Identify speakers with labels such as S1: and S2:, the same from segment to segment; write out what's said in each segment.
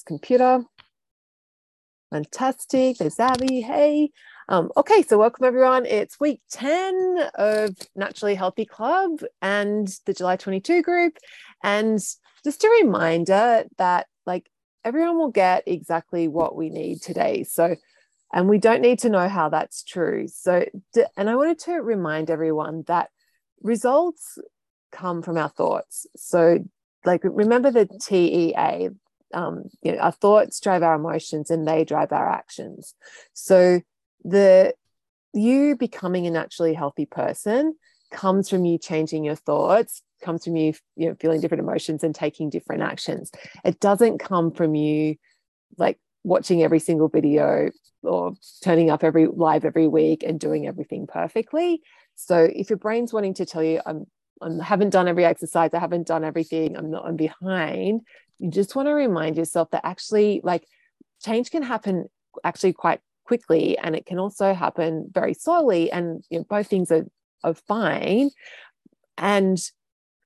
S1: this computer. Fantastic. There's Abby. Hey. Um, okay, so welcome everyone. It's week 10 of Naturally Healthy Club and the July 22 group. And just a reminder that like everyone will get exactly what we need today. So, and we don't need to know how that's true. So, and I wanted to remind everyone that results come from our thoughts. So, like, remember the TEA, um, you know, our thoughts drive our emotions and they drive our actions. So, the you becoming a naturally healthy person comes from you changing your thoughts comes from you you know feeling different emotions and taking different actions it doesn't come from you like watching every single video or turning up every live every week and doing everything perfectly so if your brain's wanting to tell you i'm I haven't done every exercise, I haven't done everything, I'm not I'm behind. You just want to remind yourself that actually like change can happen actually quite quickly and it can also happen very slowly and you know, both things are, are fine. And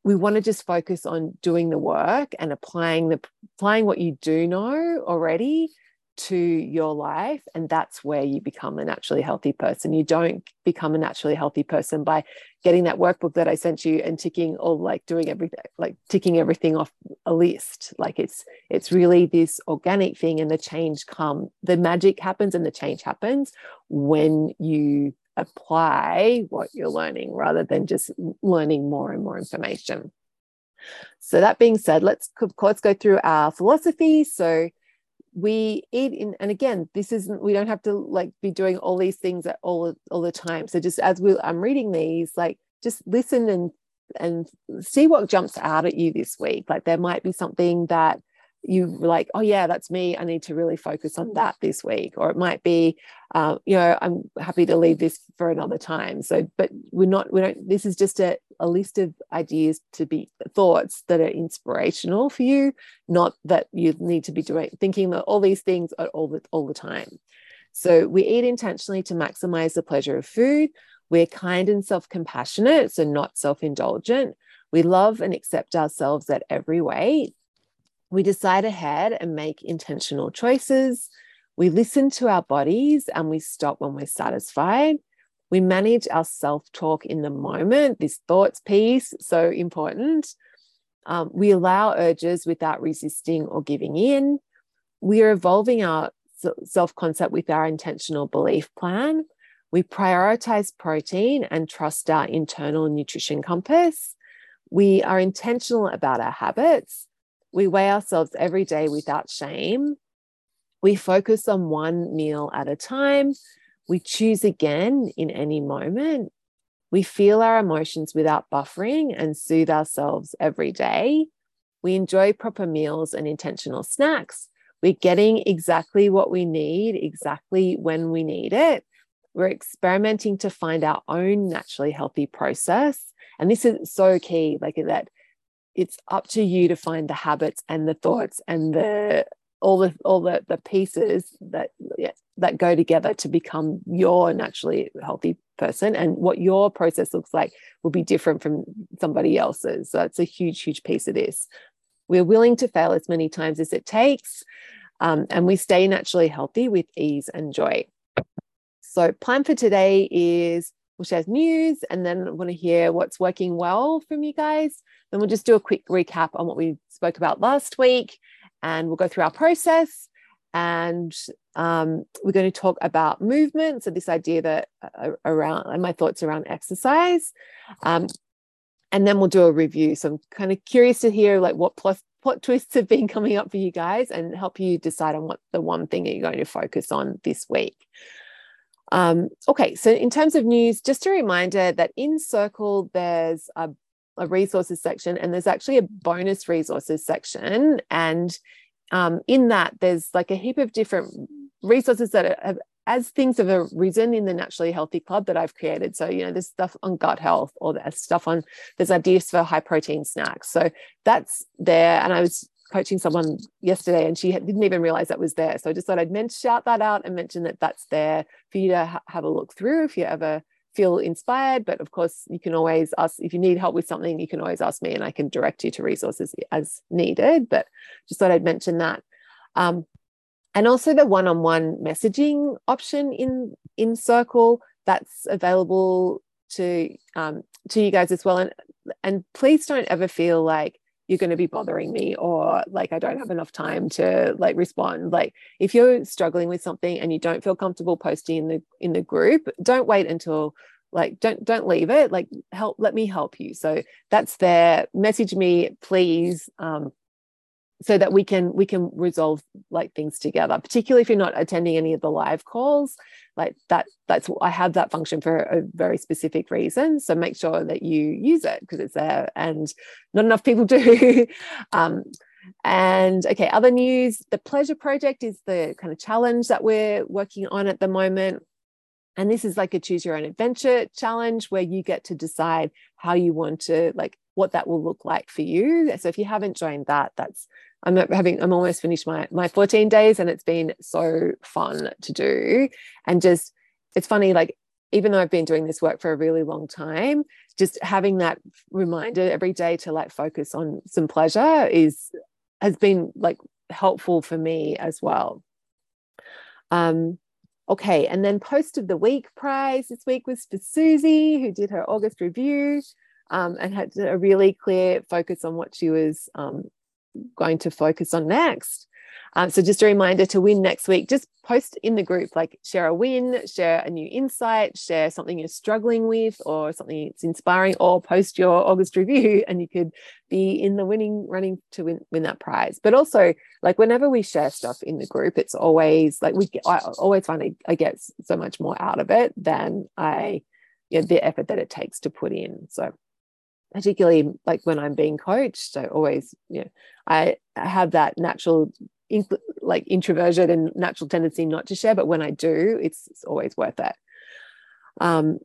S1: we want to just focus on doing the work and applying the applying what you do know already to your life and that's where you become a naturally healthy person. You don't become a naturally healthy person by getting that workbook that i sent you and ticking or like doing everything like ticking everything off a list. Like it's it's really this organic thing and the change come the magic happens and the change happens when you apply what you're learning rather than just learning more and more information. So that being said let's of course go through our philosophy. So we eat in and again this isn't we don't have to like be doing all these things at all all the time. So just as we i'm reading these like just listen and and see what jumps out at you this week. Like there might be something that you like oh yeah that's me. I need to really focus on that this week or it might be uh, you know i'm happy to leave this for another time. So but we're not we don't this is just a, a list of ideas to be thoughts that are inspirational for you not that you need to be doing thinking that all these things are all the all the time. So we eat intentionally to maximize the pleasure of food. We're kind and self-compassionate so not self-indulgent. We love and accept ourselves at every weight we decide ahead and make intentional choices. We listen to our bodies and we stop when we're satisfied. We manage our self talk in the moment, this thoughts piece, so important. Um, we allow urges without resisting or giving in. We are evolving our self concept with our intentional belief plan. We prioritize protein and trust our internal nutrition compass. We are intentional about our habits. We weigh ourselves every day without shame. We focus on one meal at a time. We choose again in any moment. We feel our emotions without buffering and soothe ourselves every day. We enjoy proper meals and intentional snacks. We're getting exactly what we need, exactly when we need it. We're experimenting to find our own naturally healthy process. And this is so key, like that it's up to you to find the habits and the thoughts and the all the all the, the pieces that yeah, that go together to become your naturally healthy person and what your process looks like will be different from somebody else's. So it's a huge huge piece of this. We're willing to fail as many times as it takes um, and we stay naturally healthy with ease and joy. So plan for today is we'll share news and then want to hear what's working well from you guys. Then we'll just do a quick recap on what we spoke about last week and we'll go through our process. And um, we're going to talk about movement. So, this idea that uh, around and my thoughts around exercise. Um, and then we'll do a review. So, I'm kind of curious to hear like what plus plot twists have been coming up for you guys and help you decide on what the one thing that you're going to focus on this week. Um, okay, so in terms of news, just a reminder that in Circle there's a, a resources section and there's actually a bonus resources section. And um, in that, there's like a heap of different resources that have, as things have arisen in the Naturally Healthy Club that I've created. So, you know, there's stuff on gut health or there's stuff on, there's ideas for high protein snacks. So that's there. And I was coaching someone yesterday and she didn't even realize that was there. So I just thought I'd meant shout that out and mention that that's there for you to ha- have a look through if you ever feel inspired. But of course, you can always ask if you need help with something, you can always ask me and I can direct you to resources as needed. But just thought I'd mention that. Um, and also the one-on-one messaging option in in Circle that's available to um, to you guys as well. And and please don't ever feel like you're going to be bothering me or like I don't have enough time to like respond. Like if you're struggling with something and you don't feel comfortable posting in the in the group, don't wait until like don't don't leave it. Like help let me help you. So that's there. Message me please. Um, so that we can we can resolve like things together particularly if you're not attending any of the live calls like that that's i have that function for a very specific reason so make sure that you use it because it's there and not enough people do um, and okay other news the pleasure project is the kind of challenge that we're working on at the moment and this is like a choose your own adventure challenge where you get to decide how you want to like what that will look like for you. So if you haven't joined that, that's I'm having I'm almost finished my my 14 days and it's been so fun to do. And just it's funny, like even though I've been doing this work for a really long time, just having that reminder every day to like focus on some pleasure is has been like helpful for me as well. Um, okay, and then post of the week prize this week was for Susie, who did her August review um, and had a really clear focus on what she was um, going to focus on next. Um, so just a reminder to win next week, just post in the group, like share a win, share a new insight, share something you're struggling with or something that's inspiring, or post your August review and you could be in the winning running to win, win that prize. But also like whenever we share stuff in the group, it's always like we I always find I, I get so much more out of it than I, you know, the effort that it takes to put in. So particularly like when I'm being coached, I always, you know, I have that natural like introversion and natural tendency not to share, but when I do, it's, it's always worth it. Um,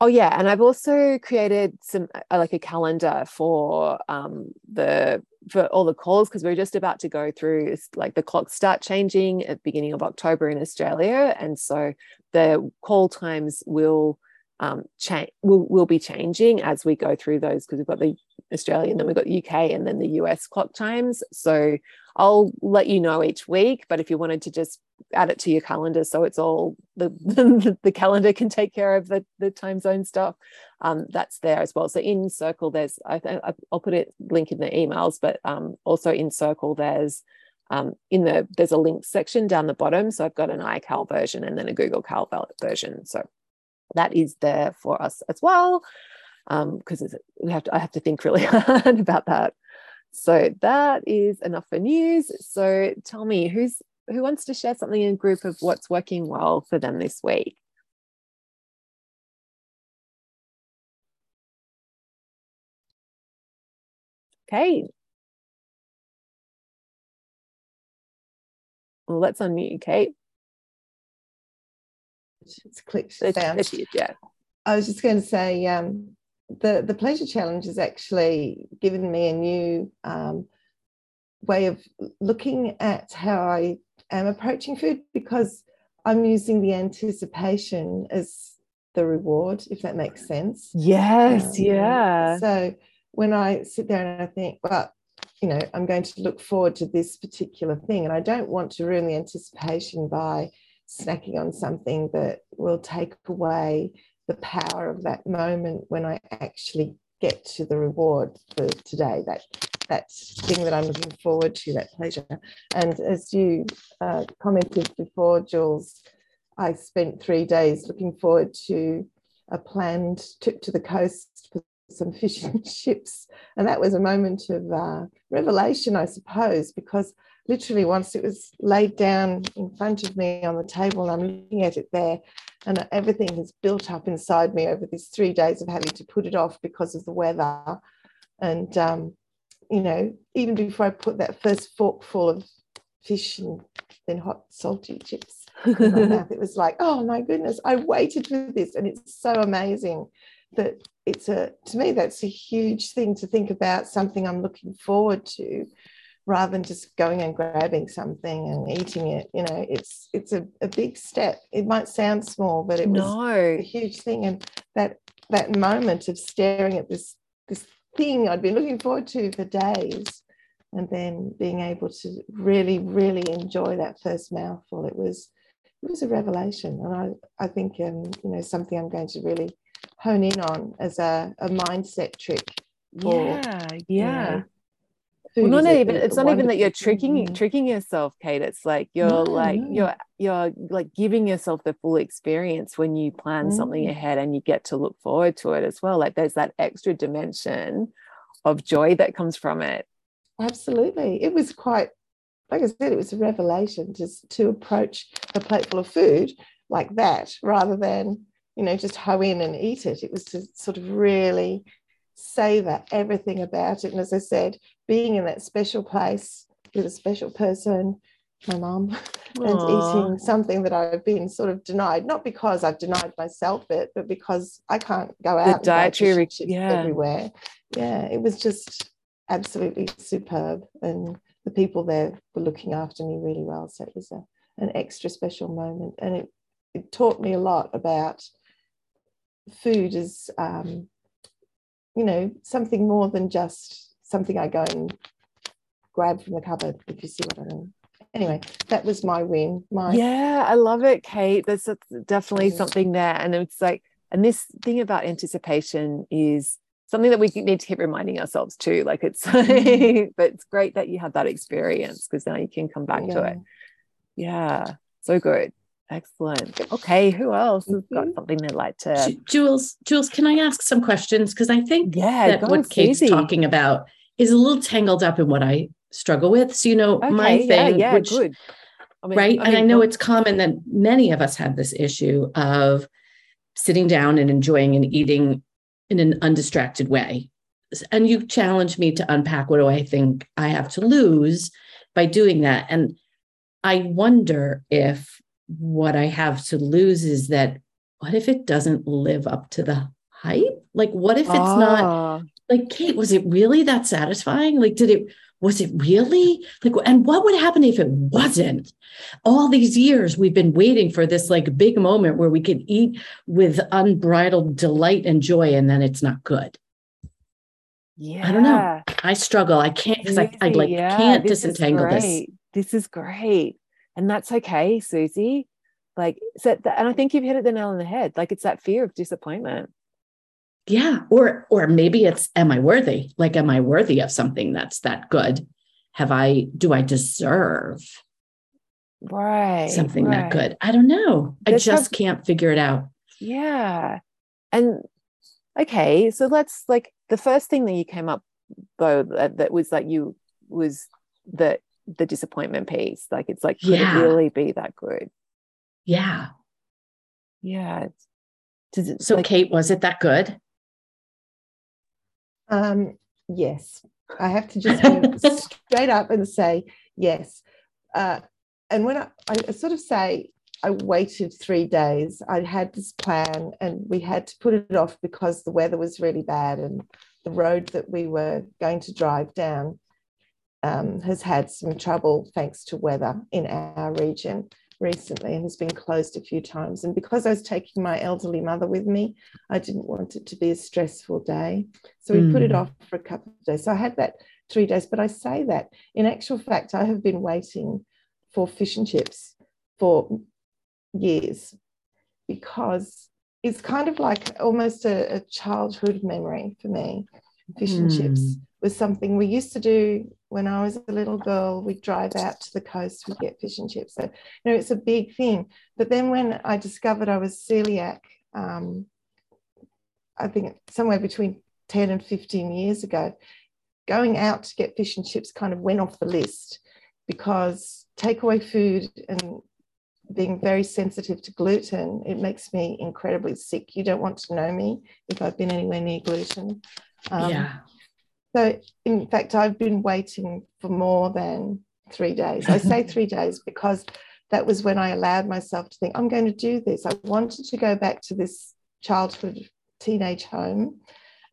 S1: oh yeah, and I've also created some uh, like a calendar for um, the for all the calls because we're just about to go through like the clocks start changing at beginning of October in Australia, and so the call times will um, change will, will be changing as we go through those because we've got the Australian, then we've got UK and then the US clock times. So I'll let you know each week. But if you wanted to just add it to your calendar so it's all the the, the calendar can take care of the, the time zone stuff, um, that's there as well. So in Circle, there's I, will put it link in the emails, but um, also in Circle there's um, in the there's a link section down the bottom. So I've got an iCal version and then a Google Cal version. So that is there for us as well because um, we have to, I have to think really hard about that. So that is enough for news. So tell me, who's who wants to share something in group of what's working well for them this week? Okay. Well, let's unmute you,
S2: It's clicked down. yeah. I was just going to say um, the the pleasure challenge has actually given me a new um, way of looking at how I am approaching food because I'm using the anticipation as the reward, if that makes sense.
S1: Yes, um, yeah.
S2: So when I sit there and I think, well, you know, I'm going to look forward to this particular thing, and I don't want to ruin the anticipation by snacking on something that will take away the power of that moment when I actually get to the reward for today, that that thing that I'm looking forward to, that pleasure. And as you uh, commented before, Jules, I spent three days looking forward to a planned trip to the coast for some fish and chips. And that was a moment of uh, revelation, I suppose, because literally once it was laid down in front of me on the table and I'm looking at it there and everything has built up inside me over these three days of having to put it off because of the weather. And um, you know even before I put that first forkful of fish and then hot salty chips in my mouth it was like oh my goodness I waited for this. And it's so amazing that it's a to me that's a huge thing to think about something I'm looking forward to rather than just going and grabbing something and eating it you know it's it's a, a big step it might sound small but it was no. a huge thing and that that moment of staring at this this thing i'd been looking forward to for days and then being able to really, really enjoy that first mouthful, it was it was a revelation. And I, I think um, you know, something I'm going to really hone in on as a, a mindset trick.
S1: For, yeah, yeah. You know, well, not even it's not even that you're tricking mm. tricking yourself kate it's like you're no, like no. you're you're like giving yourself the full experience when you plan mm. something ahead and you get to look forward to it as well like there's that extra dimension of joy that comes from it
S2: absolutely it was quite like i said it was a revelation just to approach a plateful of food like that rather than you know just hoe in and eat it it was to sort of really savor everything about it and as i said being in that special place with a special person, my mom, and eating something that I've been sort of denied, not because I've denied myself it, but because I can't go out
S1: the dietary yeah.
S2: everywhere. Yeah, it was just absolutely superb. And the people there were looking after me really well. So it was a, an extra special moment. And it, it taught me a lot about food as, um, you know, something more than just something I go and grab from the cupboard, if you see what I mean. Anyway, that was my win. My
S1: yeah, I love it, Kate. There's definitely something there, and it's like, and this thing about anticipation is something that we need to keep reminding ourselves too. Like it's, mm. but it's great that you had that experience because now you can come back yeah. to it. Yeah, so good. Excellent. Okay, who else has got mm-hmm. something they'd like to?
S3: Jules, Jules, can I ask some questions? Because I think yeah, that what Kate's easy. talking about is a little tangled up in what I struggle with. So, you know, okay, my thing, yeah, yeah, which, good. I mean, right. I mean, and I know it's common that many of us have this issue of sitting down and enjoying and eating in an undistracted way. And you challenge me to unpack what do I think I have to lose by doing that. And I wonder if what I have to lose is that what if it doesn't live up to the hype? Like, what if it's ah. not like Kate, was it really that satisfying? Like, did it, was it really like, and what would happen if it wasn't? All these years we've been waiting for this like big moment where we could eat with unbridled delight and joy, and then it's not good. Yeah. I don't know. I struggle. I can't because I, I like yeah, can't this disentangle this.
S1: This is great. And that's okay, Susie. Like, so that, and I think you've hit it the nail on the head. Like, it's that fear of disappointment
S3: yeah or or maybe it's am i worthy like am i worthy of something that's that good have i do i deserve
S1: right
S3: something
S1: right.
S3: that good i don't know i just have, can't figure it out
S1: yeah and okay so let's like the first thing that you came up though that, that was like you was the the disappointment piece like it's like could yeah. it really be that good?
S3: Yeah.
S1: Yeah
S3: it, so like, kate was it that good?
S2: Um, yes, I have to just straight up and say yes. Uh, and when I, I sort of say I waited three days, I had this plan and we had to put it off because the weather was really bad and the road that we were going to drive down um, has had some trouble thanks to weather in our region recently and has been closed a few times. And because I was taking my elderly mother with me, I didn't want it to be a stressful day. So we mm. put it hmm. off for a couple of days. So I had that three days. But I say that in actual fact, I have been waiting for fish and chips for years because it's kind of like almost a, a childhood memory for me. Fish mm. and chips hmm. was something we used to do when I was a little girl, we'd drive out to the coast, we'd get fish and chips. So, you know, it's a big thing. But then when I discovered I was celiac, um, I think somewhere between 10 and 15 years ago, going out to get fish and chips kind of went off the list because takeaway food and being very sensitive to gluten, it makes me incredibly sick. You don't want to know me if I've been anywhere near gluten.
S3: Um, yeah.
S2: So, in fact, I've been waiting for more than three days. I say three days because that was when I allowed myself to think, I'm going to do this. I wanted to go back to this childhood teenage home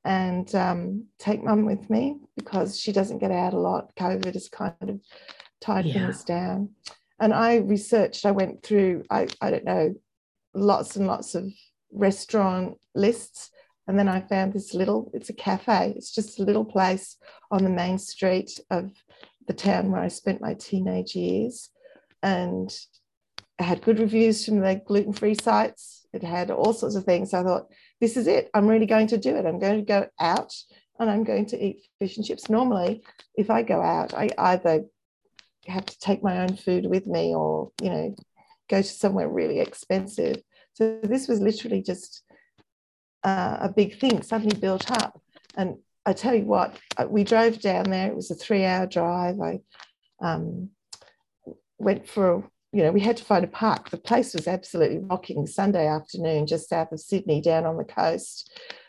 S2: and um, take mum with me because she doesn't get out a lot. COVID has kind of tied yeah. things down. And I researched, I went through, I, I don't know, lots and lots of restaurant lists And then I found this little, it's a cafe. It's just a little place on the main street of the town where I spent my teenage years. And I had good reviews from the gluten free sites. It had all sorts of things. So I thought, this is it. I'm really going to do it. I'm going to go out and I'm going to eat fish and chips. Normally, if I go out, I either have to take my own food with me or, you know, go to somewhere really expensive. So this was literally just uh, a big thing suddenly built up. And I tell you what, we drove down there. It was a three-hour drive. I um, went for, you know, we had to find a park. The place was absolutely rocking. Sunday afternoon, just south of Sydney, down on the coast.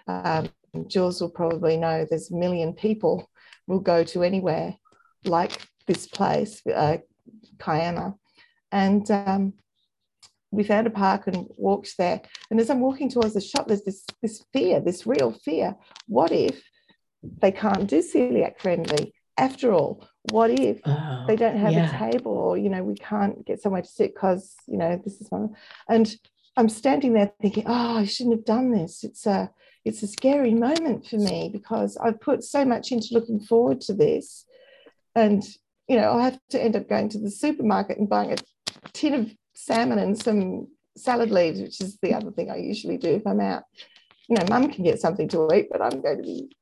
S2: Um, Jules will probably know there's a million people will go to anywhere like this place, uh. And um, we found a park and walked there. And as I'm walking towards the shop, there's this, this fear, this real fear. What if they can't do celiac friendly? After all, what if oh, they don't have yeah. a table or, you know, we can't get somewhere to sit because, you know, this is one. And I'm standing there thinking, oh, I shouldn't have done this. It's a, it's a scary moment for me because I've put so much into looking forward to this. And, you know, I'll have to end up going to the supermarket and buying a tin of salmon and some salad leaves, which is the other thing I usually do if I'm out. You know, mum can get something to eat, but I'm going to be.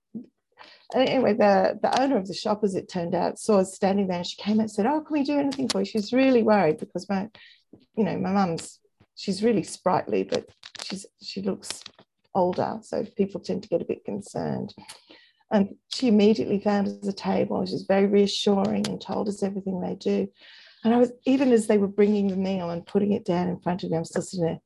S2: Anyway, the, the owner of the shop, as it turned out, saw us standing there and she came and said, Oh, can we do anything for you? She was really worried because my, you know, my mum's, she's really sprightly, but she's she looks older. So people tend to get a bit concerned. And she immediately found us a table she was very reassuring and told us everything they do. And I was, even as they were bringing the meal and putting it down in front of me, I'm still sitting there,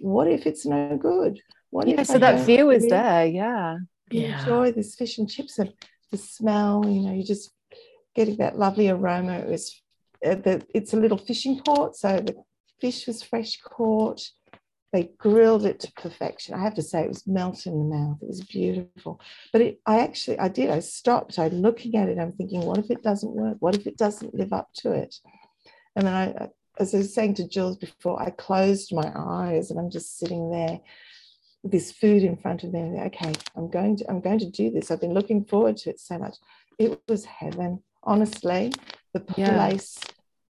S2: what if it's no good? What
S1: yeah, so I that fear was there. Yeah.
S2: yeah. Enjoy this fish and chips and the smell, you know, you're just getting that lovely aroma. It was, uh, the, it's a little fishing port. So the fish was fresh caught. They grilled it to perfection. I have to say, it was melt in the mouth. It was beautiful. But it, I actually, I did. I stopped. I'm looking at it. I'm thinking, what if it doesn't work? What if it doesn't live up to it? And then I, as I was saying to Jules before, I closed my eyes and I'm just sitting there with this food in front of me. And okay, I'm going to, I'm going to do this. I've been looking forward to it so much. It was heaven, honestly. The place. Yeah.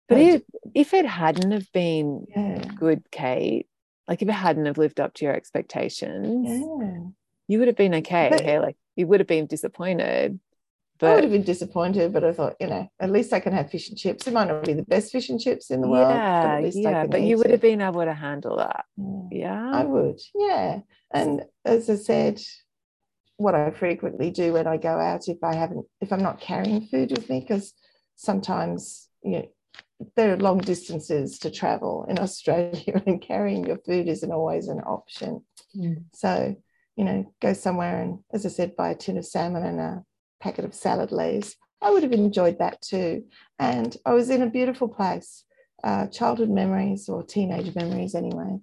S1: But if, if it hadn't have been yeah. good, Kate, like if it hadn't have lived up to your expectations, yeah. you would have been okay. But, hey, like you would have been disappointed.
S2: But I would have been disappointed, but I thought, you know, at least I can have fish and chips. It might not be the best fish and chips in the world.
S1: Yeah, but yeah, but you would it. have been able to handle that. Yeah. yeah. I
S2: would. Yeah. And as I said, what I frequently do when I go out, if I haven't, if I'm not carrying food with me, because sometimes, you know, there are long distances to travel in Australia and carrying your food isn't always an option. Mm. So, you know, go somewhere and, as I said, buy a tin of salmon and a packet of salad leaves. I would have enjoyed that too. And I was in a beautiful place, uh, childhood memories or teenage memories anyway.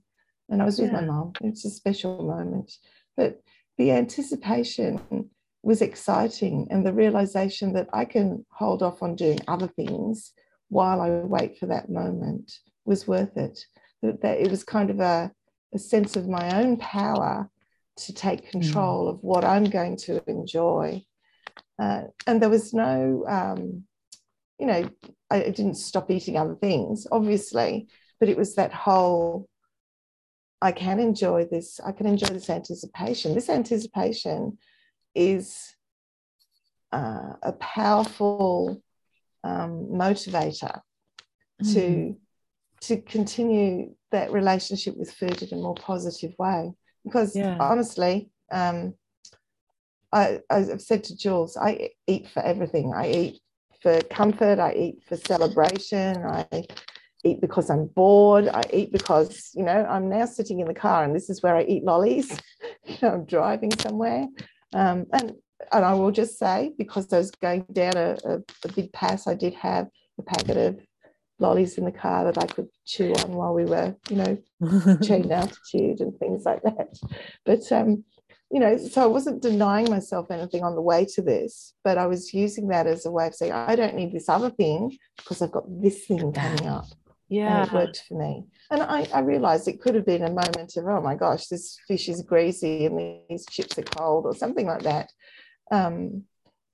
S2: And I was with yeah. my mom. It's a special moment. But the anticipation was exciting and the realization that I can hold off on doing other things while I wait for that moment was worth it. That, that it was kind of a, a sense of my own power to take mm. control mm. of what I'm going to enjoy uh, and there was no, um, you know, I, didn't stop eating other things, obviously, but it was that whole I can enjoy this, I can enjoy this anticipation. This anticipation is uh, a powerful um, motivator mm-hmm. to to continue that relationship with food in a more positive way. Because yeah. honestly, um, I, I've said to Jules, I eat for everything. I eat for comfort. I eat for celebration. I eat because I'm bored. I eat because, you know, I'm now sitting in the car and this is where I eat lollies. you know, I'm driving somewhere. Um, and, and I will just say, because I was going down a, a, a big pass, I did have a packet of lollies in the car that I could chew on while we were, you know, chain altitude and things like that. But um, you know, so I wasn't denying myself anything on the way to this, but I was using that as a way of saying, I don't need this other thing because I've got this thing coming up.
S1: Yeah.
S2: And it worked for me. And I, I realized it could have been a moment of, oh my gosh, this fish is greasy and these chips are cold or something like that. Um,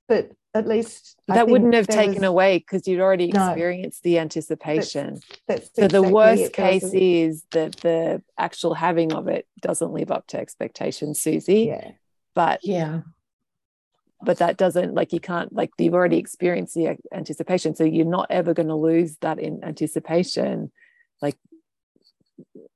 S2: but at least
S1: that wouldn't have taken was, away because you'd already experienced no, the anticipation. That's, that's so exactly the worst case is that the actual having of it doesn't live up to expectations, Susie.
S2: Yeah.
S1: But
S3: yeah.
S1: But that doesn't like you can't like you've already experienced the uh, anticipation, so you're not ever going to lose that in anticipation, like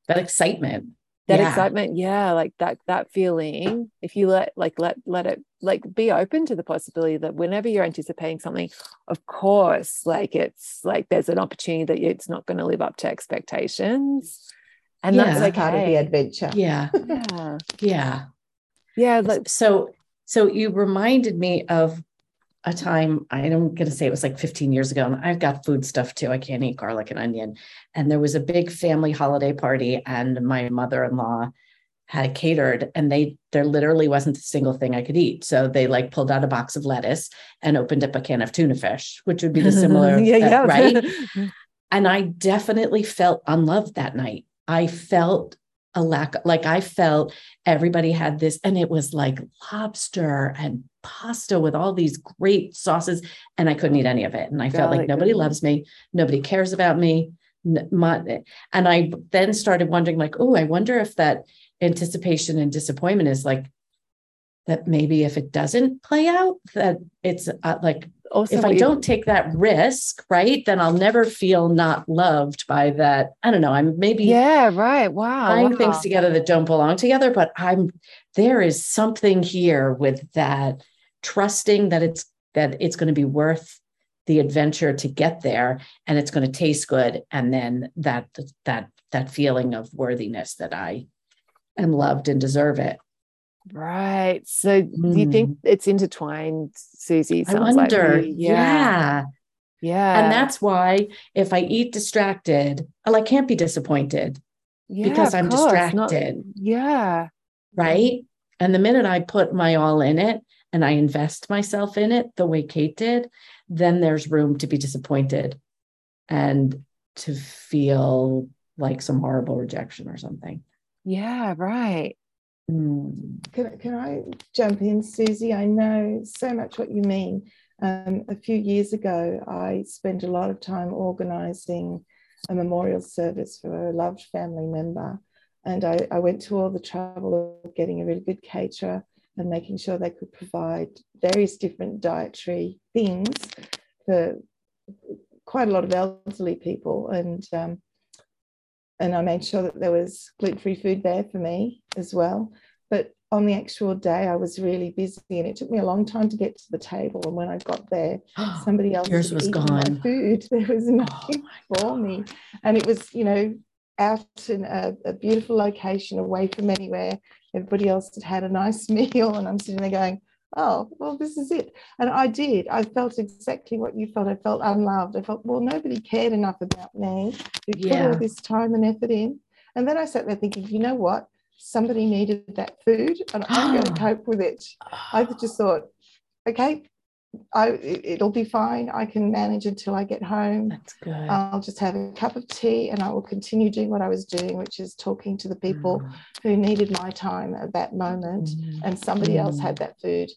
S3: that excitement
S1: that yeah. excitement yeah like that that feeling if you let like let let it like be open to the possibility that whenever you're anticipating something of course like it's like there's an opportunity that it's not going to live up to expectations. And yeah. that's like
S2: part of the adventure.
S3: Yeah.
S1: Yeah.
S3: Yeah.
S1: Yeah like,
S3: so so you reminded me of a time i'm going to say it was like 15 years ago and i've got food stuff too i can't eat garlic and onion. And there was a big family holiday party and my mother-in-law had catered and they there literally wasn't a single thing i could eat. So they like pulled out a box of lettuce and opened up a can of tuna fish which would be the similar yeah, yeah. right? And i definitely felt unloved that night. I felt a lack like i felt everybody had this and it was like lobster and pasta with all these great sauces and i couldn't eat any of it. And i felt like nobody loves me nobody cares about me and i then started wondering like oh i wonder if that anticipation and disappointment is like that maybe if it doesn't play out that it's uh, like also if I don't take that risk, right, then I'll never feel not loved by that. I don't know. I'm maybe
S1: yeah, right. Wow,
S3: tying
S1: wow.
S3: things together that don't belong together, but I'm there is something here with that trusting that it's that it's going to be worth the adventure to get there and it's going to taste good and then that that that feeling of worthiness that I am loved and deserve it.
S1: Right. So mm. do you think mm. it's intertwined, Susie?
S3: I wonder. Like
S1: yeah.
S3: yeah.
S1: Yeah.
S3: And that's why if I eat distracted, well, I can't be disappointed yeah, because I'm course. distracted.
S1: Not, yeah.
S3: Right. And the minute I put my all in it and I invest myself in it the way Kate did, then there's room to be disappointed and to feel like some horrible rejection or something.
S1: Yeah, right.
S2: Mm. Can, can I jump in, Susie? I know so much what you mean. Um, a few years ago, I spent a lot of time organizing a memorial service for a loved family member. And I, I went to all the trouble of getting a really good caterer and making sure they could provide various different dietary things for quite a lot of elderly people. And um, and I made sure that there was gluten free food there for me as well. But on the actual day, I was really busy, and it took me a long time to get to the table. And when I got there, somebody else
S3: Yours was gone.
S2: My food. There was oh nothing oh for me, and it was, you know, out in a, a beautiful location, away from anywhere. Everybody else had had a nice meal, and I'm sitting there going, oh, well, this is it. And I did. I felt exactly what you felt. I felt unloved. I felt, well, nobody cared enough about me to put all this time and effort in. And then I sat there thinking, you know what? Somebody needed that food and I'm going to cope with it. I just thought, okay, I, it'll be fine. I can manage until I get home.
S3: That's good.
S2: I'll just have a cup of tea and I will continue doing what I was doing, which is talking to the people mm. who needed my time at that moment. Mm. And somebody mm. else had that food.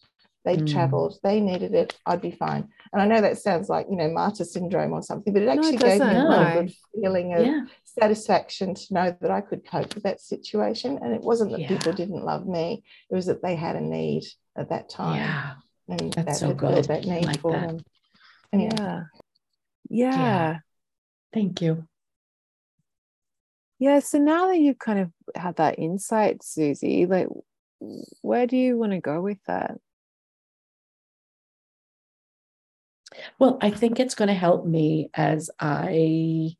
S2: They mm. traveled, they needed it. I'd be fine. And I know that sounds like, you know, martyr syndrome or something, but it actually no, it gave me a good feeling of yeah. satisfaction to know that I could cope with that situation. And it wasn't that yeah. people didn't love me, it was that they had a need at that time.
S3: Yeah
S2: and That's that so good. That name like for that. them.
S1: Anyway. Yeah. yeah. Yeah.
S3: Thank you.
S1: Yeah. So now that you've kind of had that insight, Susie, like where do you want to go with that?
S3: Well, I think it's going to help me as I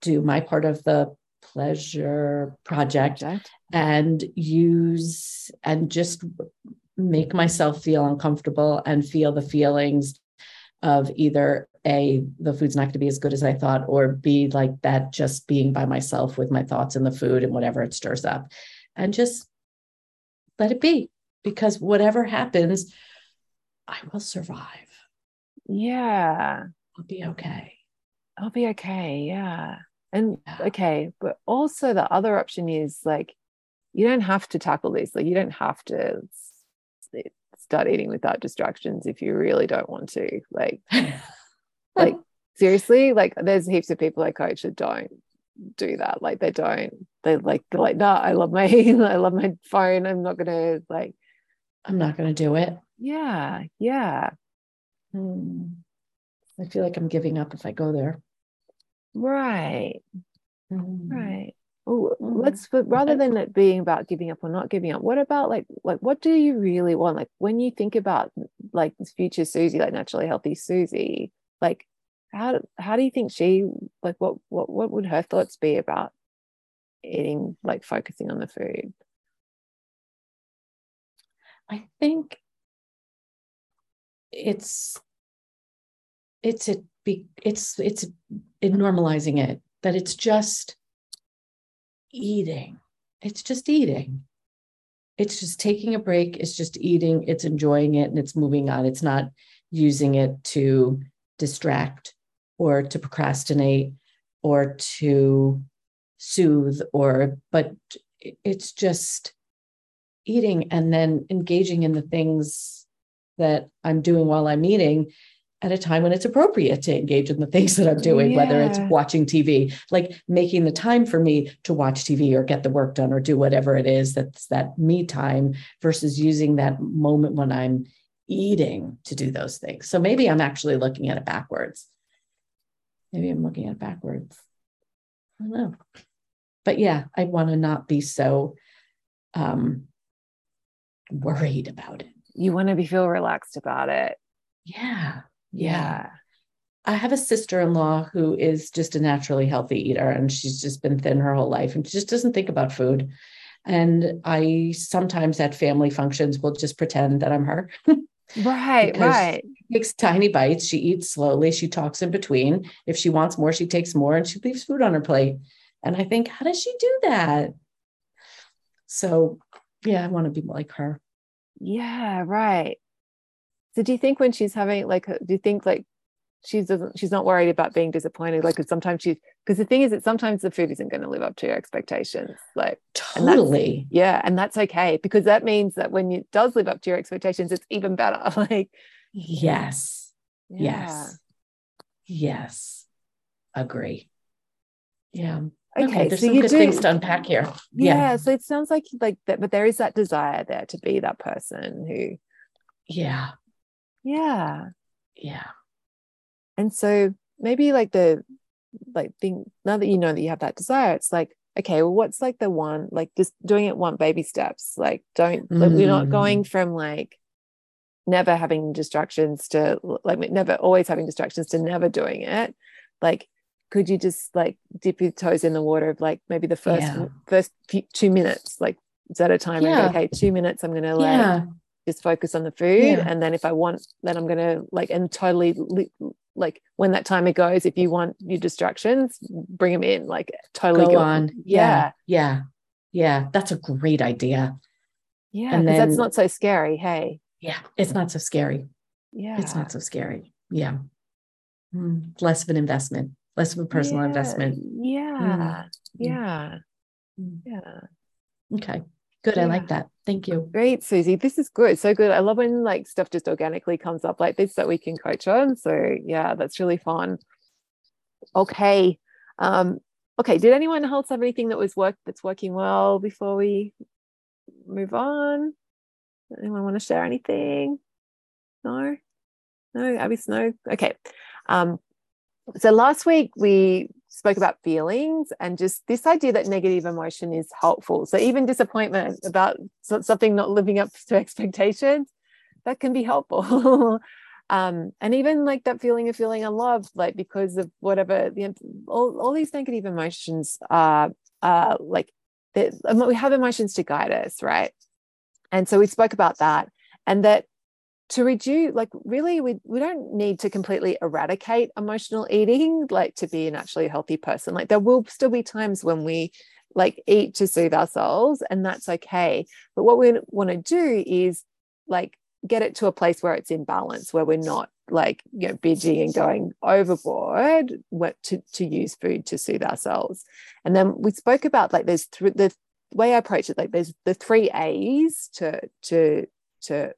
S3: do my part of the pleasure project, project. and use and just make myself feel uncomfortable and feel the feelings of either a the food's not going to be as good as i thought or b like that just being by myself with my thoughts and the food and whatever it stirs up and just let it be because whatever happens i will survive
S1: yeah
S3: i'll be okay
S1: i'll be okay yeah And yeah. okay, but also the other option is like you don't have to tackle this. Like you don't have to start eating without distractions if you really don't want to. Like, like seriously, like there's heaps of people I coach that don't do that. Like they don't. They like they're like, no, I love my I love my phone. I'm not gonna like.
S3: I'm not gonna do it.
S1: Yeah, yeah.
S3: Hmm. I feel like I'm giving up if I go there.
S1: Right. Mm. Right. Oh, let's but rather than it being about giving up or not giving up, what about like like what do you really want? Like when you think about like this future Susie, like naturally healthy Susie, like how how do you think she like what what what would her thoughts be about eating like focusing on the food?
S3: I think it's it's a be it's it's in normalizing it that it's just eating. It's just eating. It's just taking a break. It's just eating. It's enjoying it and it's moving on. It's not using it to distract or to procrastinate or to soothe or but it's just eating and then engaging in the things that i'm doing while i'm eating at a time when it's appropriate to engage in the things that I'm doing, yeah. whether it's watching TV, like making the time for me to watch TV or get the work done or do whatever it is that's that me time versus using that moment when I'm eating to do those things. So maybe I'm actually looking at it backwards. Maybe I'm looking at it backwards. I don't know. But yeah, I want to not be so um, worried about it.
S1: You want to be feel relaxed about it.
S3: Yeah. Yeah. I have a sister in law who is just a naturally healthy eater and she's just been thin her whole life and she just doesn't think about food. And I sometimes at family functions will just pretend that I'm her.
S1: right, right.
S3: She takes tiny bites. She eats slowly. She talks in between. If she wants more, she takes more and she leaves food on her plate. And I think, how does she do that? So, yeah, I want to be like her.
S1: Yeah, right. So do you think when she's having like do you think like she's doesn't she's not worried about being disappointed? Like cause sometimes she's because the thing is that sometimes the food isn't going to live up to your expectations like
S3: totally.
S1: Yeah and that's okay because that means that when it does live up to your expectations it's even better like
S3: yes. Yeah. yes. Yes. Agree. Yeah. Okay, okay there's so some good do, things to unpack here.
S1: Yeah. yeah so it sounds like like that but there is that desire there to be that person who
S3: yeah
S1: yeah.
S3: Yeah.
S1: And so maybe like the like thing now that you know that you have that desire, it's like, okay, well, what's like the one, like just doing it one baby steps. Like don't mm. like, we're not going mm. from like never having distractions to like never always having distractions to never doing it. Like could you just like dip your toes in the water of like maybe the first yeah. first few, two minutes like is at a time yeah. okay two minutes i'm gonna like yeah just focus on the food yeah. and then if i want then i'm gonna like and totally like when that timer goes if you want your distractions bring them in like totally
S3: go, go on. yeah. yeah. Yeah. That's a great idea.
S1: Yeah because that's not so scary hey.
S3: Yeah it's not so scary.
S1: Yeah
S3: it's not so scary. Yeah. Mm, less of an investment less of a personal
S1: yeah.
S3: investment.
S1: yeah mm. yeah. Mm. yeah.
S3: Okay Good. Yeah. I like that. Thank you.
S1: Great, Susie. This is good. So good. I love when like stuff just organically comes up like this that we can coach on. So yeah, that's really fun. Okay. Um, okay. Did anyone else have anything that was work that's working well before we move on? Anyone want to share anything? No? No, Abby Snow. Okay. Um, so last week we spoke about feelings and just this idea that negative emotion is helpful. So even disappointment about something not living up to expectations, that can be helpful. um, and even like that feeling of feeling unloved, like because of whatever the all, all these negative emotions are, uh, like we have emotions to guide us, right? And so we spoke about that, and that to reduce like really we, we don't need to completely eradicate emotional eating like to be a naturally healthy person. Like there will still be times when we like eat to soothe ourselves and that's okay. But what we want to do is like get it to a place where it's in balance where we're not like you know binging and going overboard what to, to use food to soothe ourselves. And then we spoke about like there's th- the way i approach it like there's the three a's to to to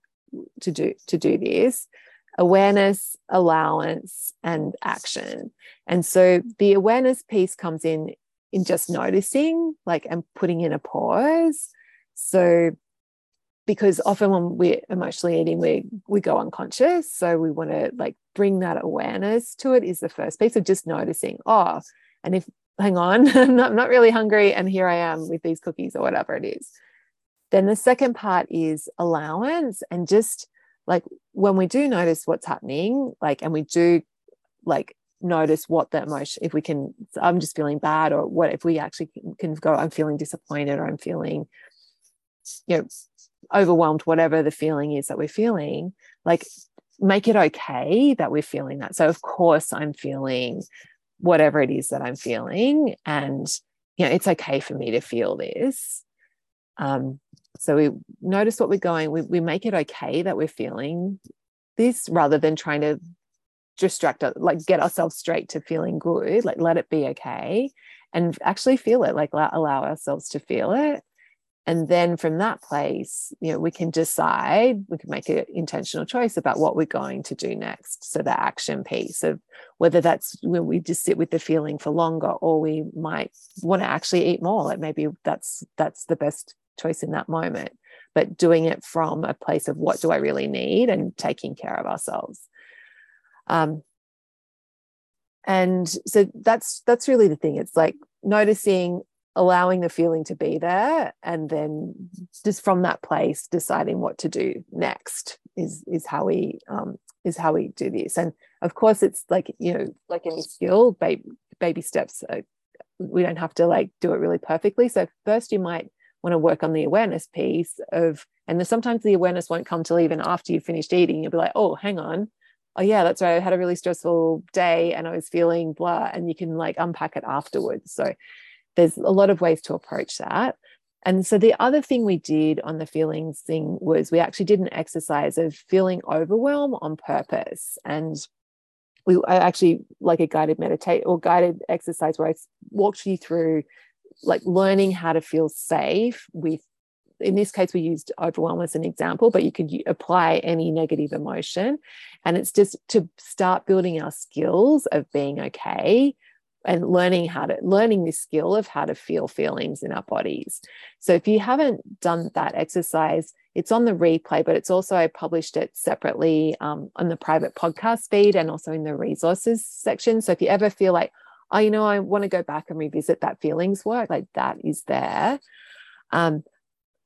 S1: to do to do this. Awareness allowance and action. And so the awareness piece comes in in just noticing like and putting in a pause. So because often when we're emotionally eating we we go unconscious. So we want to like bring that awareness to it is the first piece of just noticing oh and if hang on I'm, not, I'm not really hungry and here i am with these cookies or whatever it is then the second part is allowance and just like when we do notice what's happening like and we do like notice what the emotion if we can i'm just feeling bad or what if we actually can go i'm feeling disappointed or i'm feeling you know overwhelmed whatever the feeling is that we're feeling like make it okay that we're feeling that. So of course i'm feeling whatever it is that i'm feeling and you know it's okay for me to feel this. Um so we notice what we're going we, we make it okay that we're feeling this rather than trying to distract uh, like get ourselves straight to feeling good like let it be okay and actually feel it like allow ourselves to feel it. And then from that place you know we can decide we can make an intentional choice about what we're going to do next. So the action piece of whether that's when we just sit with the feeling for longer or we might want to actually eat more like maybe that's that's the best choice in that moment but doing it from a place of what do i really need and taking care of ourselves. Um, and so that's that's really the thing. It's like noticing allowing the feeling to be there and then just from that place deciding what to do next is is how we um, is how we do this. And of course it's like you know like any skill baby baby steps are, we don't have to like do it really perfectly. So first you might want to work on the awareness piece of and then sometimes the awareness won't come till even after you've finished eating you'll be like oh hang on oh yeah that's right i had a really stressful day and i was feeling blah and you can like unpack it afterwards so there's a lot of ways to approach that. And so the other thing we did on the feelings thing was we actually did an exercise of feeling overwhelm on purpose. And we I actually like a guided meditate or guided exercise where I walked you through like learning how to feel safe with in this case we used overwhelm as an example but you could apply any negative emotion. And it's just to start building our skills of being okay and learning how to learning this skill of how to feel feelings in our bodies. So if you haven't done that exercise it's on the replay but it's also i published it separately um, on the private podcast feed and also in the resources section. So if you ever feel like oh you know i want to go back and revisit that feelings work like that is there. Um,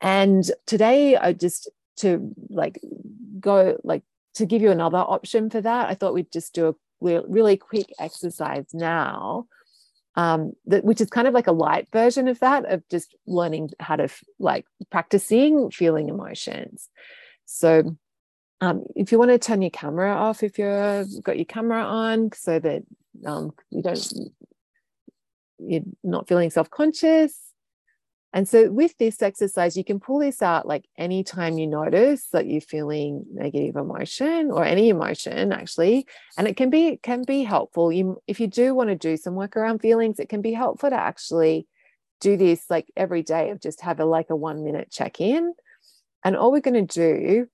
S1: and today i just to like go like to give you another option for that i thought we'd just do a really quick exercise now um, that which is kind of like a light version of that of just learning how to like practicing feeling emotions. So um, if you want to turn your camera off if you've got your camera on so that um, you don't you're not feeling self-conscious and so with this exercise, you can pull this out like anytime you notice that you're feeling negative emotion or any emotion actually. And it can be it can be helpful. You if you do want to do some work around feelings, it can be helpful to actually do this like every day of just have a like a one minute check-in. And all we're going to do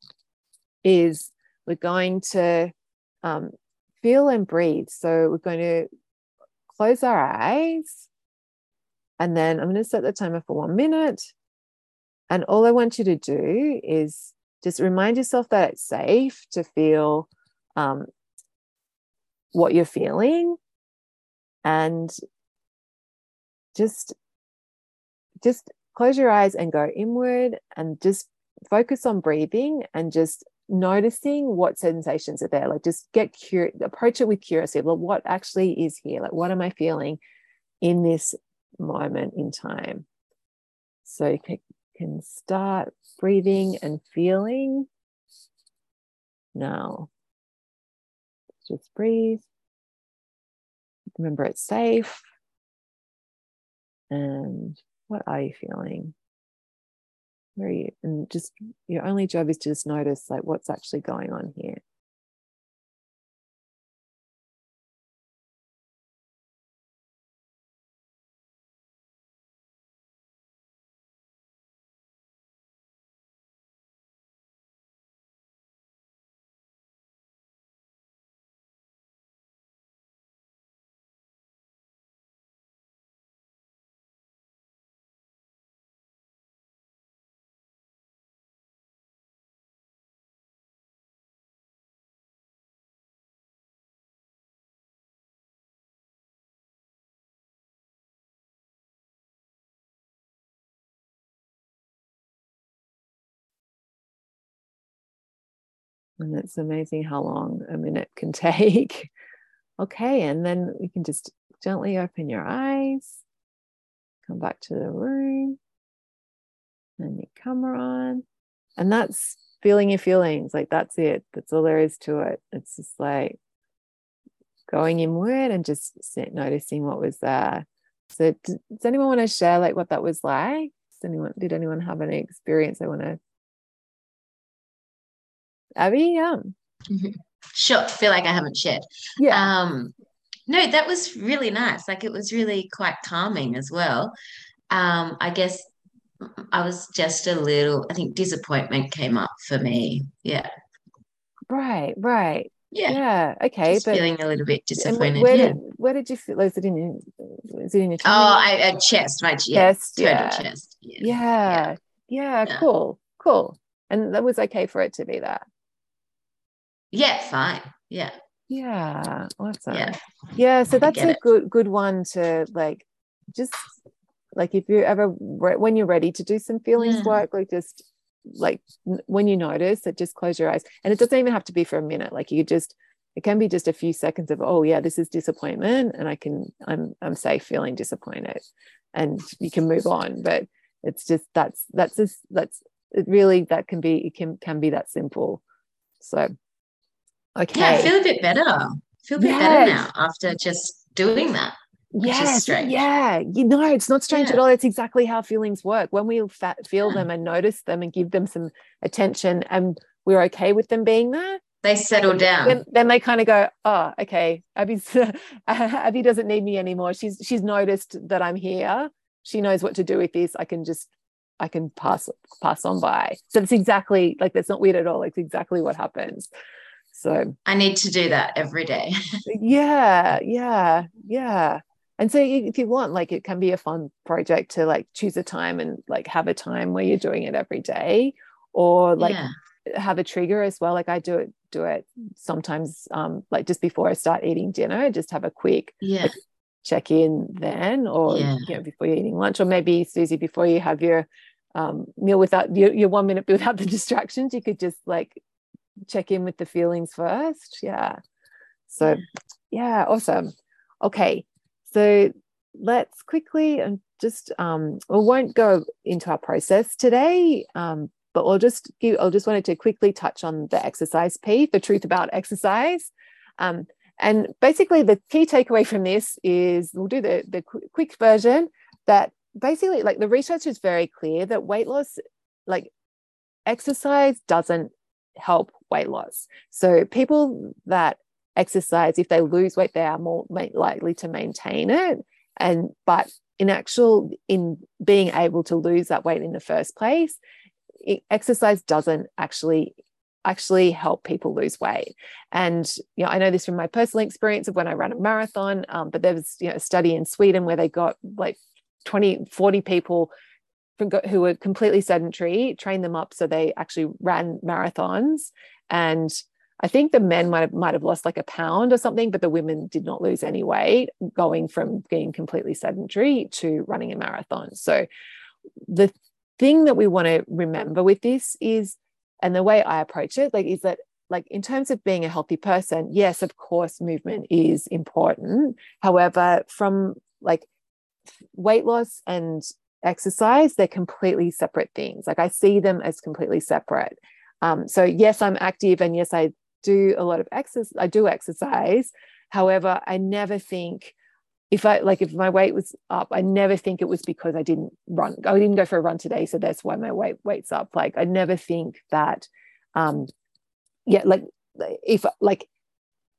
S1: is we're going to um, feel and breathe. So we're going to close our eyes and then I'm going to set the timer for one minute. And all I want you to do is just remind yourself that it's safe to feel um, what you're feeling and just just close your eyes and go inward and just focus on breathing and just noticing what sensations are there like just get curious approach it with curiosity like what actually is here like what am i feeling in this moment in time. So you can, can start breathing and feeling now. Just breathe. Remember it's safe. And what are you feeling? Where you? And just your only job is to just notice like what's actually going on here. And it's amazing how long a minute can take. okay. And then you can just gently open your eyes, come back to the room, and your camera on. And that's feeling your feelings. Like that's it. That's all there is to it. It's just like going inward and just noticing what was there. So, does anyone want to share like what that was like? Does anyone did anyone have any experience they want to? Abby, yeah.
S4: Mm-hmm. Sure. Feel like I haven't shared. Yeah. Um, no, that was really nice. Like it was really quite calming as well. Um, I guess I was just a little, I think disappointment came up for me. Yeah.
S1: Right, right.
S4: Yeah.
S1: Yeah. Okay.
S4: Just but feeling a little bit disappointed.
S1: Where,
S4: yeah.
S1: did, where did you feel? Was it in your, is it in your
S4: tummy? Oh, I, a chest, my yeah, chest. Total yeah. chest.
S1: Yeah. Yeah. yeah. yeah. Cool. Cool. And that was okay for it to be that.
S4: Yeah. Fine. Yeah.
S1: Yeah. Awesome. Yeah. Yeah. So that's a it. good, good one to like just like if you ever when you're ready to do some feelings yeah. work like just like when you notice that just close your eyes and it doesn't even have to be for a minute like you just it can be just a few seconds of oh yeah this is disappointment and i can i'm i'm safe feeling disappointed and you can move on but it's just that's that's just that's it really that can be it can can be that simple so okay
S4: yeah i feel a bit better I feel a bit better now after just doing that
S1: Yes, yeah. You know, it's not strange yeah. at all. It's exactly how feelings work. When we feel yeah. them and notice them and give them some attention and we're okay with them being there,
S4: they settle down.
S1: Then, then they kind of go, oh, okay, Abby's Abby doesn't need me anymore. She's she's noticed that I'm here. She knows what to do with this. I can just I can pass pass on by. So it's exactly like that's not weird at all. It's exactly what happens. So
S4: I need to do that every day.
S1: yeah, yeah, yeah and so if you want like it can be a fun project to like choose a time and like have a time where you're doing it every day or like yeah. have a trigger as well like i do it do it sometimes um like just before i start eating dinner just have a quick
S4: yeah
S1: like, check in then or yeah. you know before you're eating lunch or maybe susie before you have your um, meal without your, your one minute without the distractions you could just like check in with the feelings first. Yeah. So yeah. awesome. Okay. So let's quickly and just um, we won't go into our process today, um, but we'll just give, I'll just wanted to quickly touch on the exercise piece, the truth about exercise. Um, and basically, the key takeaway from this is we'll do the, the quick version that basically, like the research is very clear that weight loss, like exercise, doesn't help weight loss. So people that exercise, if they lose weight, they are more likely to maintain it. And but in actual in being able to lose that weight in the first place, it, exercise doesn't actually actually help people lose weight. And you know, I know this from my personal experience of when I ran a marathon. Um, but there was you know a study in Sweden where they got like 20, 40 people who were completely sedentary, trained them up so they actually ran marathons and I think the men might have, might have lost like a pound or something, but the women did not lose any weight going from being completely sedentary to running a marathon. So the thing that we want to remember with this is, and the way I approach it, like, is that like in terms of being a healthy person, yes, of course, movement is important. However, from like weight loss and exercise, they're completely separate things. Like I see them as completely separate. Um, so yes, I'm active, and yes, I do a lot of exercise. I do exercise. However, I never think if I like if my weight was up, I never think it was because I didn't run. I didn't go for a run today, so that's why my weight weight's up. Like I never think that. Um, yeah, like if like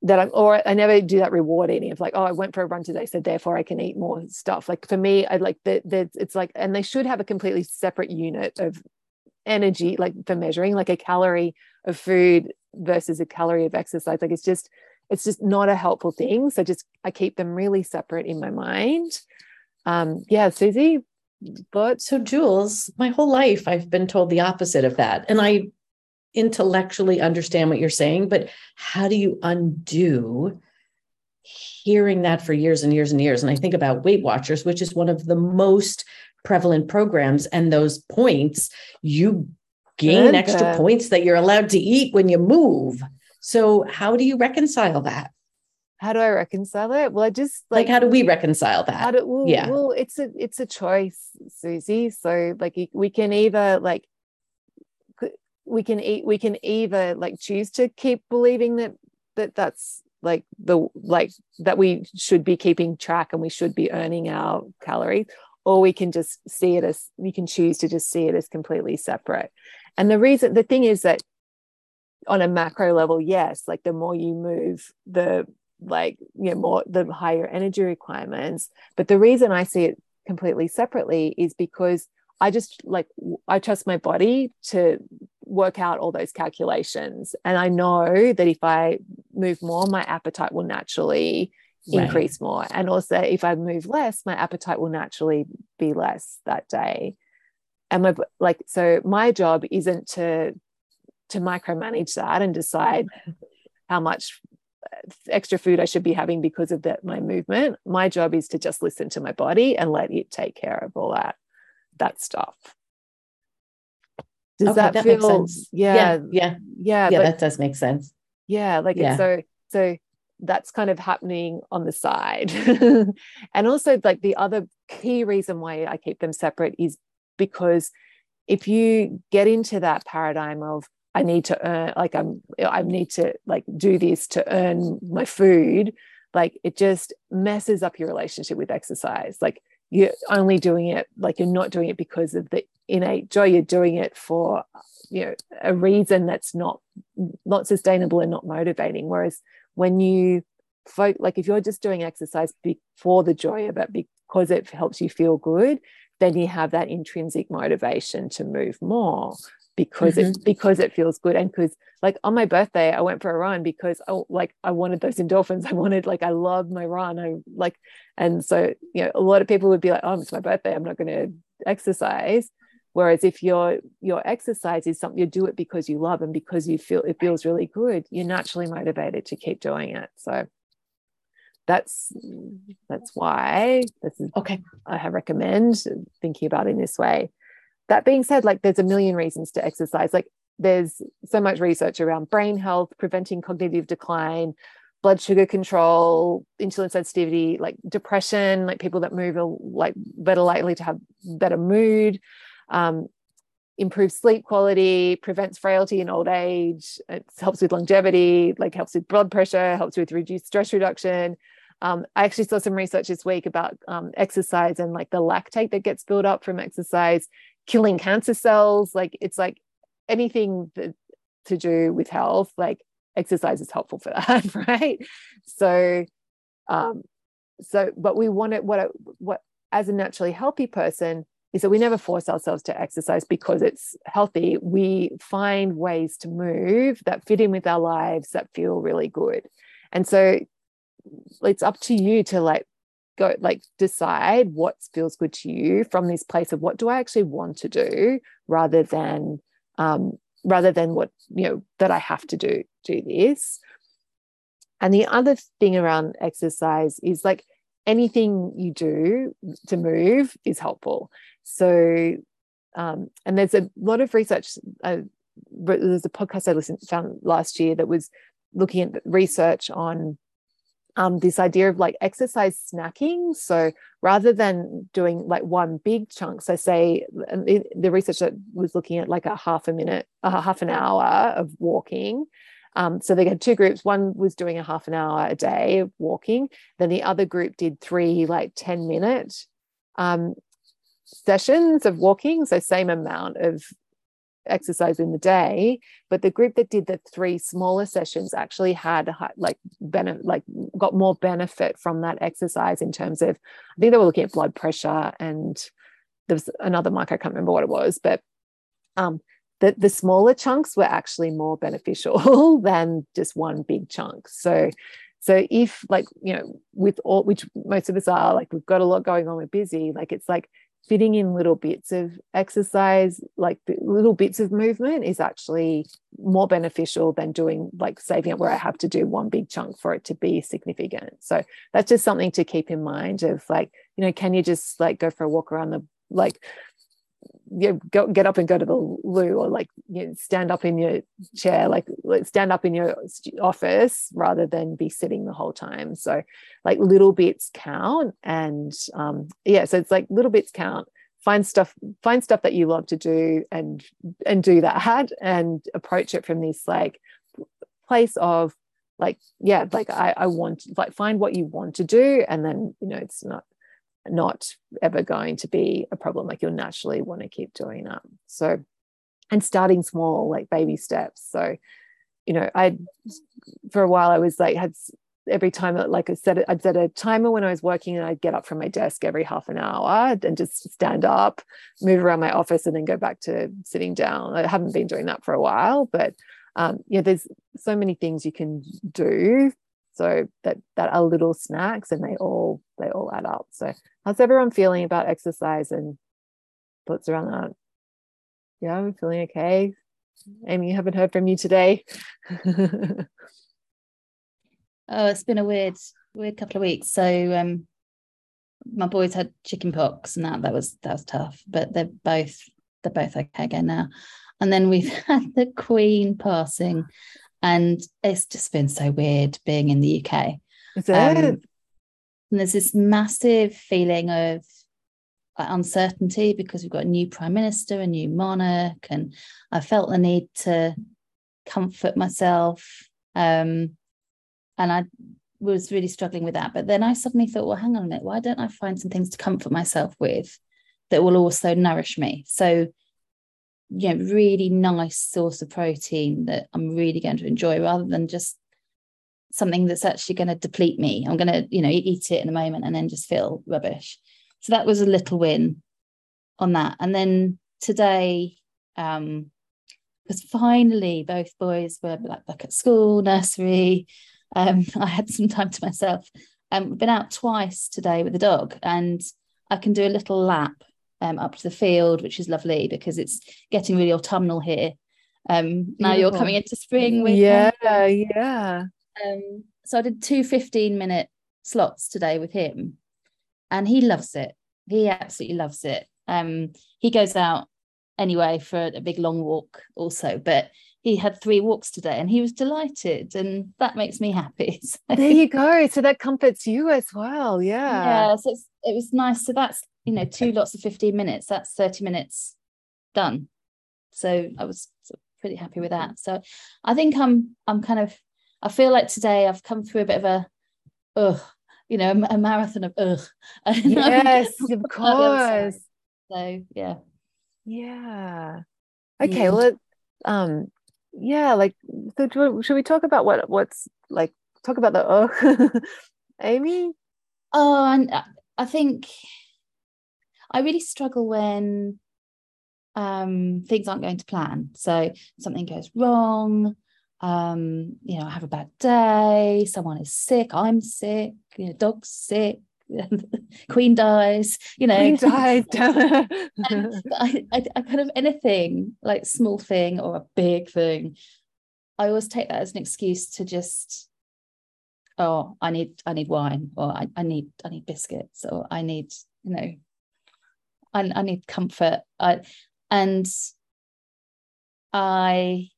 S1: that I'm or I never do that reward eating of like, oh, I went for a run today, so therefore I can eat more stuff. Like for me, I like that it's like, and they should have a completely separate unit of energy, like for measuring, like a calorie of food versus a calorie of exercise like it's just it's just not a helpful thing so just i keep them really separate in my mind um yeah susie but
S3: so jules my whole life i've been told the opposite of that and i intellectually understand what you're saying but how do you undo hearing that for years and years and years and i think about weight watchers which is one of the most prevalent programs and those points you gain extra points that you're allowed to eat when you move. So how do you reconcile that?
S1: How do I reconcile it? Well, I just
S3: like, like how do we reconcile that?
S1: Do, well, yeah. Well, it's a it's a choice, Susie. So like we can either like we can eat we can either like choose to keep believing that that that's like the like that we should be keeping track and we should be earning our calories or we can just see it as we can choose to just see it as completely separate. And the reason the thing is that on a macro level yes like the more you move the like you know more the higher energy requirements. But the reason i see it completely separately is because i just like i trust my body to work out all those calculations. And I know that if I move more, my appetite will naturally right. increase more. And also, if I move less, my appetite will naturally be less that day. And my like, so my job isn't to to micromanage that and decide how much uh, extra food I should be having because of that my movement. My job is to just listen to my body and let it take care of all that that stuff.
S3: Does okay, that, that feel, sense?
S1: Yeah,
S3: yeah, yeah, yeah. yeah that does make sense.
S1: Yeah, like yeah. so so that's kind of happening on the side, and also like the other key reason why I keep them separate is because if you get into that paradigm of I need to earn, like I'm, I need to like do this to earn my food, like it just messes up your relationship with exercise. Like you're only doing it, like you're not doing it because of the innate joy you're doing it for you know a reason that's not not sustainable and not motivating. Whereas when you folk like if you're just doing exercise for the joy of it because it helps you feel good then you have that intrinsic motivation to move more because mm-hmm. it because it feels good. And because like on my birthday I went for a run because oh like I wanted those endorphins. I wanted like I love my run. I like and so you know a lot of people would be like oh it's my birthday. I'm not going to exercise Whereas if your your exercise is something you do it because you love and because you feel it feels really good, you're naturally motivated to keep doing it. So that's that's why this is
S3: okay.
S1: I recommend thinking about it in this way. That being said, like there's a million reasons to exercise. Like there's so much research around brain health, preventing cognitive decline, blood sugar control, insulin sensitivity, like depression, like people that move are like better likely to have better mood um, improves sleep quality, prevents frailty in old age, it helps with longevity, like helps with blood pressure, helps with reduced stress reduction. Um, I actually saw some research this week about um, exercise and like the lactate that gets built up from exercise, killing cancer cells. Like it's like anything that, to do with health, like exercise is helpful for that, right? So, um, so, but we want it. What, what as a naturally healthy person, is that we never force ourselves to exercise because it's healthy. We find ways to move that fit in with our lives that feel really good. And so it's up to you to like go like decide what feels good to you from this place of what do I actually want to do rather than um, rather than what you know that I have to do do this. And the other thing around exercise is like anything you do to move is helpful. So, um, and there's a lot of research. Uh, there's a podcast I listened to found last year that was looking at research on um, this idea of like exercise snacking. So rather than doing like one big chunk, so say the research that was looking at like a half a minute, a half an hour of walking. Um, so they had two groups. One was doing a half an hour a day of walking. Then the other group did three like 10 minute um, sessions of walking, so same amount of exercise in the day but the group that did the three smaller sessions actually had like benefit like got more benefit from that exercise in terms of i think they were looking at blood pressure and there was another mark i can't remember what it was but um the, the smaller chunks were actually more beneficial than just one big chunk. So so if like you know with all which most of us are like we've got a lot going on we're busy like it's like fitting in little bits of exercise, like little bits of movement, is actually more beneficial than doing like saving it where I have to do one big chunk for it to be significant. So that's just something to keep in mind of like, you know, can you just like go for a walk around the like you know, go, get up and go to the loo or like you know, stand up in your chair like stand up in your office rather than be sitting the whole time. So like little bits count and um, yeah so it's like little bits count. Find stuff find stuff that you love to do and and do that and approach it from this like place of like yeah like I, I want like find what you want to do and then you know it's not not ever going to be a problem like you'll naturally want to keep doing that. So and starting small like baby steps. So you know i for a while i was like had every time like i said i'd set a timer when i was working and i'd get up from my desk every half an hour and just stand up move around my office and then go back to sitting down. I haven't been doing that for a while but um, yeah there's so many things you can do so that that are little snacks and they all they all add up. So how's everyone feeling about exercise and thoughts around that? Yeah i'm feeling okay. Amy you haven't heard from you today.
S5: Oh it's been a weird weird couple of weeks. So um my boys had chicken pox and that that was that was tough but they're both they're both okay again now. And then we've had the queen passing and it's just been so weird being in the UK.
S1: Is it? Um,
S5: and there's this massive feeling of uncertainty because we've got a new prime minister, a new monarch, and I felt the need to comfort myself. Um, and I was really struggling with that. But then I suddenly thought, well, hang on a minute, why don't I find some things to comfort myself with that will also nourish me? So you know really nice source of protein that I'm really going to enjoy rather than just something that's actually going to deplete me. I'm going to you know eat it in a moment and then just feel rubbish. So that was a little win on that. And then today, um, because finally both boys were like back at school, nursery. Um, I had some time to myself. Um, been out twice today with the dog, and I can do a little lap um, up to the field, which is lovely because it's getting really autumnal here. Um, now you're coming into spring with
S1: yeah, him. yeah.
S5: Um, so I did two 15 minute slots today with him, and he loves it. He absolutely loves it. Um, he goes out anyway for a big long walk also, but he had three walks today and he was delighted and that makes me happy
S1: so, there you go so that comforts you as well yeah
S5: yeah so it was nice so that's you know two lots of 15 minutes that's 30 minutes done. So i was pretty happy with that. So i think i'm i'm kind of i feel like today i've come through a bit of a ugh you know a, marathon of ugh.
S1: Yes of course.
S5: So yeah.
S1: Yeah. Okay yeah. well um yeah like so should we talk about what what's like talk about the ugh amy?
S5: Oh and i think I really struggle when um, things aren't going to plan. So something goes wrong. Um, you know, I have a bad day. Someone is sick. I'm sick. You know, dog's sick. Queen dies. You know,
S1: Queen dies.
S5: I, I, I kind of anything like small thing or a big thing. I always take that as an excuse to just oh i need i need wine or I, I need i need biscuits or i need you know I, I need comfort. I, and I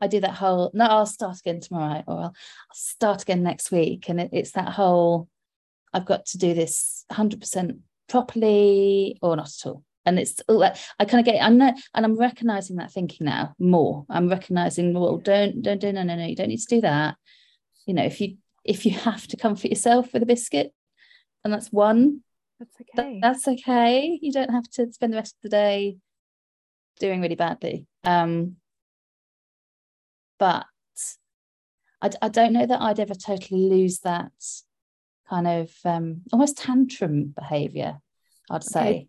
S5: I do that whole no, I'll start again tomorrow, or I'll, I'll start again next week. And it, it's that whole I've got to do this 100% properly or not at all. And it's oh, all that I kind of get I'm not and I'm recognizing that thinking now more. I'm recognizing, well, don't don't do no no no, you don't need to do that. You know, if you if you have to comfort yourself with a biscuit, and that's one,
S1: that's okay.
S5: that's okay. You don't have to spend the rest of the day doing really badly. Um, but I, I don't know that I'd ever totally lose that kind of um, almost tantrum behavior, I'd say. Okay.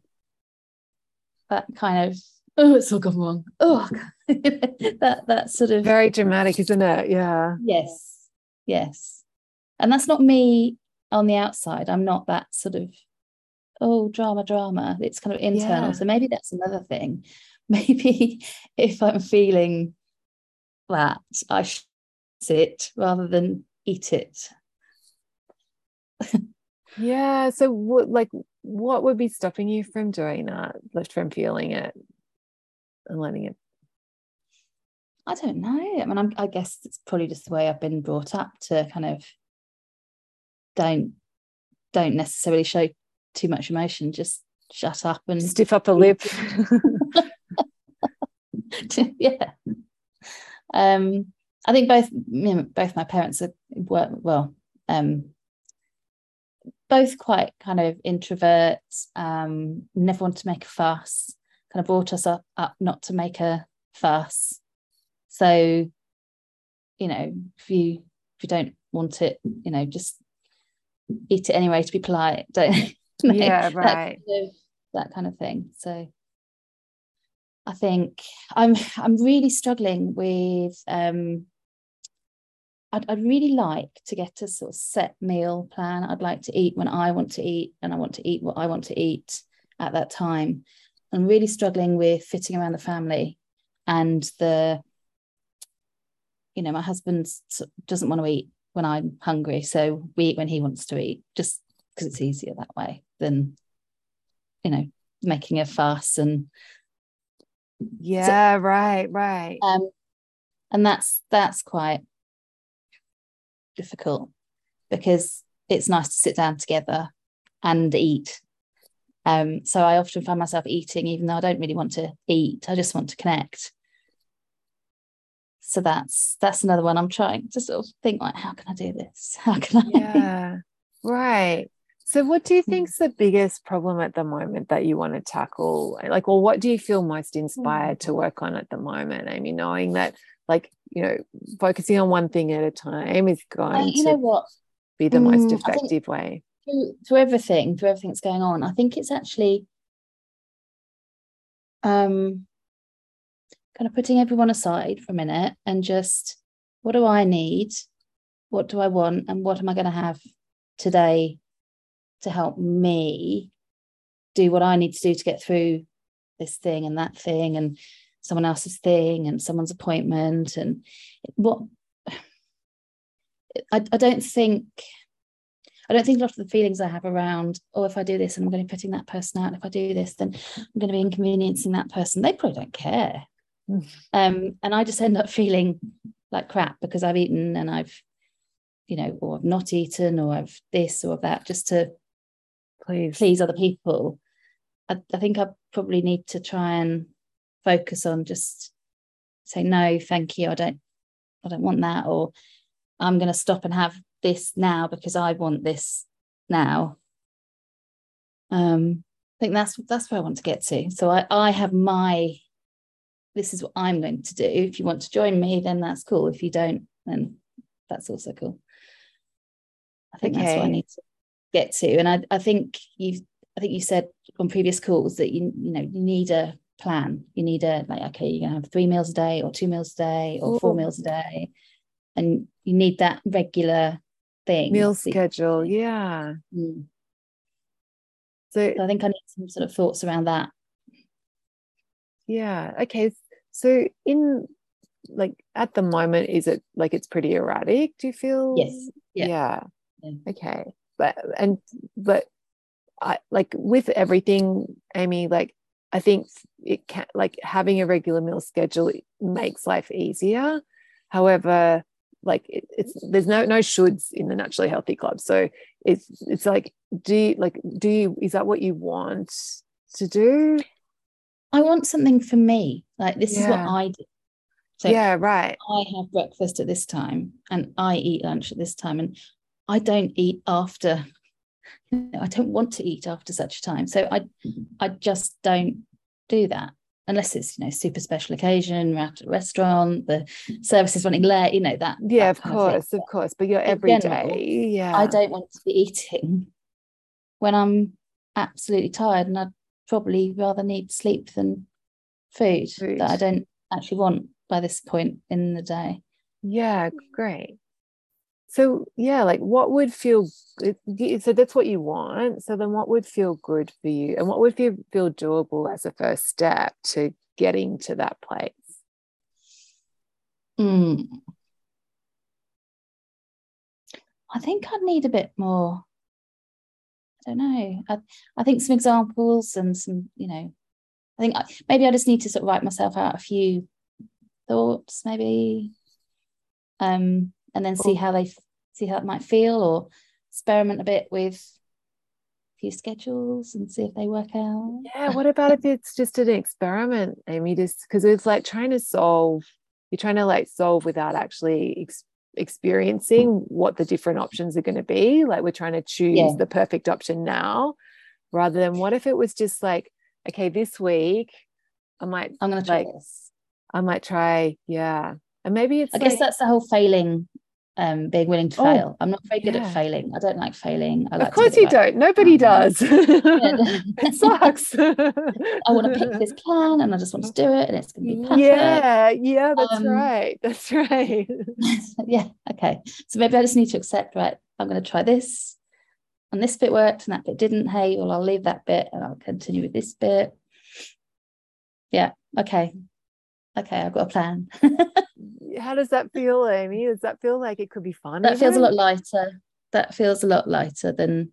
S5: That kind of, oh, it's all gone wrong. Oh, that that sort of
S1: very dramatic, isn't it? Yeah.
S5: Yes. Yes. And that's not me on the outside. I'm not that sort of oh drama drama it's kind of internal yeah. so maybe that's another thing maybe if i'm feeling that i should sit rather than eat it
S1: yeah so what like what would be stopping you from doing that, left from feeling it and letting it?
S5: I don't know. I mean, I'm, I guess it's probably just the way I've been brought up to kind of don't don't necessarily show too much emotion. Just shut up and
S1: stiff up a lip.
S5: yeah. Um, I think both you know, both my parents are were, well, um, both quite kind of introverts. Um, never want to make a fuss. Kind of brought us up up not to make a fuss. So, you know, if you if you don't want it, you know, just eat it anyway to be polite. Don't
S1: yeah, right.
S5: That kind, of, that kind of thing. So I think I'm I'm really struggling with um I'd, I'd really like to get a sort of set meal plan. I'd like to eat when I want to eat and I want to eat what I want to eat at that time. I'm really struggling with fitting around the family and the you know my husband doesn't want to eat when I'm hungry so we eat when he wants to eat just because it's easier that way than you know making a fuss and
S1: yeah so, right right.
S5: um and that's that's quite difficult because it's nice to sit down together and eat. Um so i often find myself eating even though i don't really want to eat i just want to connect. So that's that's another one i'm trying to sort of think like how can i do this? How can
S1: i yeah right so, what do you hmm. think is the biggest problem at the moment that you want to tackle? Like, or what do you feel most inspired to hmm. work on at the moment, Amy? Knowing that, like, you know, focusing on one thing at a time is going uh, you to know what? be the mm, most effective way.
S5: Through, through everything, through everything that's going on, I think it's actually um, kind of putting everyone aside for a minute and just what do I need? What do I want? And what am I going to have today to help me do what I need to do to get through this thing and that thing and someone else's thing and someone's appointment and what I, I don't think I don't think a lot of the feelings I have around, oh, if I do this, I'm going to be putting that person out. If I do this, then I'm going to be inconveniencing that person. They probably don't care. Mm. Um, and I just end up feeling like crap because I've eaten and I've, you know, or I've not eaten or I've this or that just to please. please other people. I, I think i probably need to try and focus on just say no thank you. I don't i don't want that or i'm going to stop and have this now because i want this now. Um i think that's that's where i want to get to. So i i have my this is what i'm going to do. If you want to join me then that's cool. If you don't then that's also cool. I think okay. that's what i need to get to. And I, I think you've I think you said on previous calls that you you know you need a plan. You need a like okay, you're gonna have three meals a day or two meals a day or Ooh. four meals a day. And you need that regular thing.
S1: Meal schedule, yeah. Mm.
S5: So, so I think I need some sort of thoughts around that.
S1: Yeah. Okay. So in like at the moment, is it like it's pretty erratic? Do you feel?
S5: Yes.
S1: Yeah. yeah. yeah. Okay but and but I like with everything, Amy, like I think it can like having a regular meal schedule makes life easier. However, like it, it's there's no no shoulds in the naturally healthy club. So it's it's like do you like do you is that what you want to do?
S5: I want something for me. Like this yeah. is what I do.
S1: So yeah, right.
S5: I have breakfast at this time and I eat lunch at this time. And I don't eat after. I don't want to eat after such a time. So I, mm-hmm. I just don't do that unless it's you know super special occasion we're at a restaurant the service is running late you know that
S1: yeah
S5: that
S1: of course of, of, course but you're every general, day. yeah
S5: i don't want to be eating when i'm absolutely tired and i'd probably rather need sleep than food, food that i don't actually want by this point in the day
S1: yeah great so yeah like what would feel so that's what you want so then what would feel good for you and what would feel, feel doable as a first step to getting to that place
S5: mm. i think i'd need a bit more i don't know. I, I think some examples and some, you know, I think maybe I just need to sort of write myself out a few thoughts, maybe, um, and then see oh. how they see how it might feel, or experiment a bit with a few schedules and see if they work out.
S1: Yeah. What about if it's just an experiment, Amy? Just because it's like trying to solve, you're trying to like solve without actually ex- experiencing what the different options are going to be. Like we're trying to choose yeah. the perfect option now, rather than what if it was just like, okay, this week I might
S5: I'm gonna try like, this.
S1: I might try, yeah. And maybe it's
S5: I like, guess that's the whole failing um, being willing to oh, fail. I'm not very good yeah. at failing. I don't like failing. I like
S1: of course you don't. Nobody does. it sucks.
S5: I want to pick this plan and I just want to do it and it's going to be perfect.
S1: Yeah, yeah, that's um, right. That's right.
S5: yeah, okay. So maybe I just need to accept, right, I'm going to try this and this bit worked and that bit didn't. Hey, well, I'll leave that bit and I'll continue with this bit. Yeah, okay. Okay, I've got a plan
S1: how does that feel, Amy? Does that feel like it could be fun?
S5: That feels a lot lighter. That feels a lot lighter than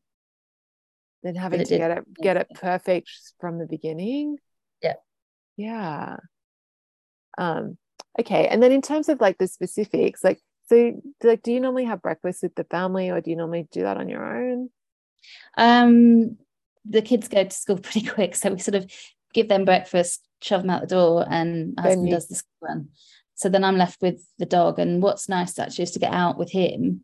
S1: than having to get it get it perfect from the beginning.
S5: Yeah.
S1: Yeah. Um, okay. And then in terms of like the specifics, like so like do you normally have breakfast with the family or do you normally do that on your own?
S5: Um the kids go to school pretty quick. So we sort of give them breakfast, shove them out the door, and my husband does the school run. So then I'm left with the dog. And what's nice actually is to get out with him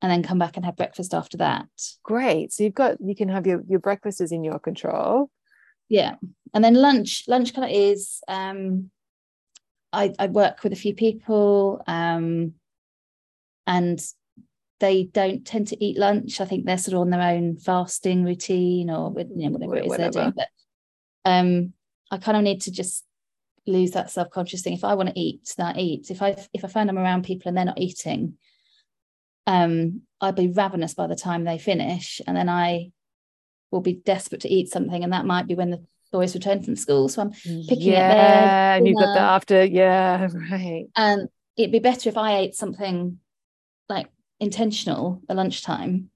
S5: and then come back and have breakfast after that.
S1: Great. So you've got you can have your your breakfast is in your control.
S5: Yeah. And then lunch, lunch kind of is um I, I work with a few people um and they don't tend to eat lunch. I think they're sort of on their own fasting routine or you know whatever it is whatever. they're doing. But um I kind of need to just lose that self-conscious thing. If i want to eat then i eat. If i if i find i'm around people and they're not eating um i'd be ravenous by the time they finish and then i will be desperate to eat something and that might be when the boys return from school. So i'm picking
S1: yeah,
S5: at their
S1: and you've got the after yeah right.
S5: And it'd be better if i ate something like intentional at lunchtime.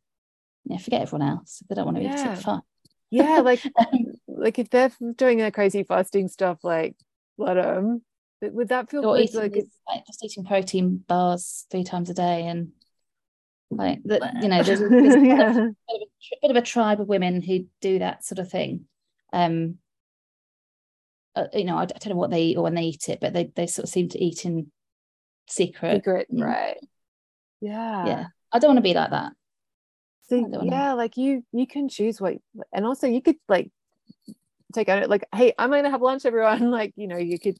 S5: Yeah forget everyone else. If they don't want to yeah. eat it. Fine.
S1: Yeah like like if they're doing a crazy fasting stuff like let them. Would that feel
S5: eating like, like just eating protein bars three times a day and like that you know there's, there's yeah. a, bit, of a, bit of a tribe of women who do that sort of thing. Um uh, you know I, I, don't know what they eat or when they eat it but they, they sort of seem to eat in secret.
S1: Secret right. Yeah.
S5: Yeah. I don't want to be like that.
S1: So yeah like you you can choose what and also you could like take out it like hey i'm gonna have lunch everyone. Like you know you could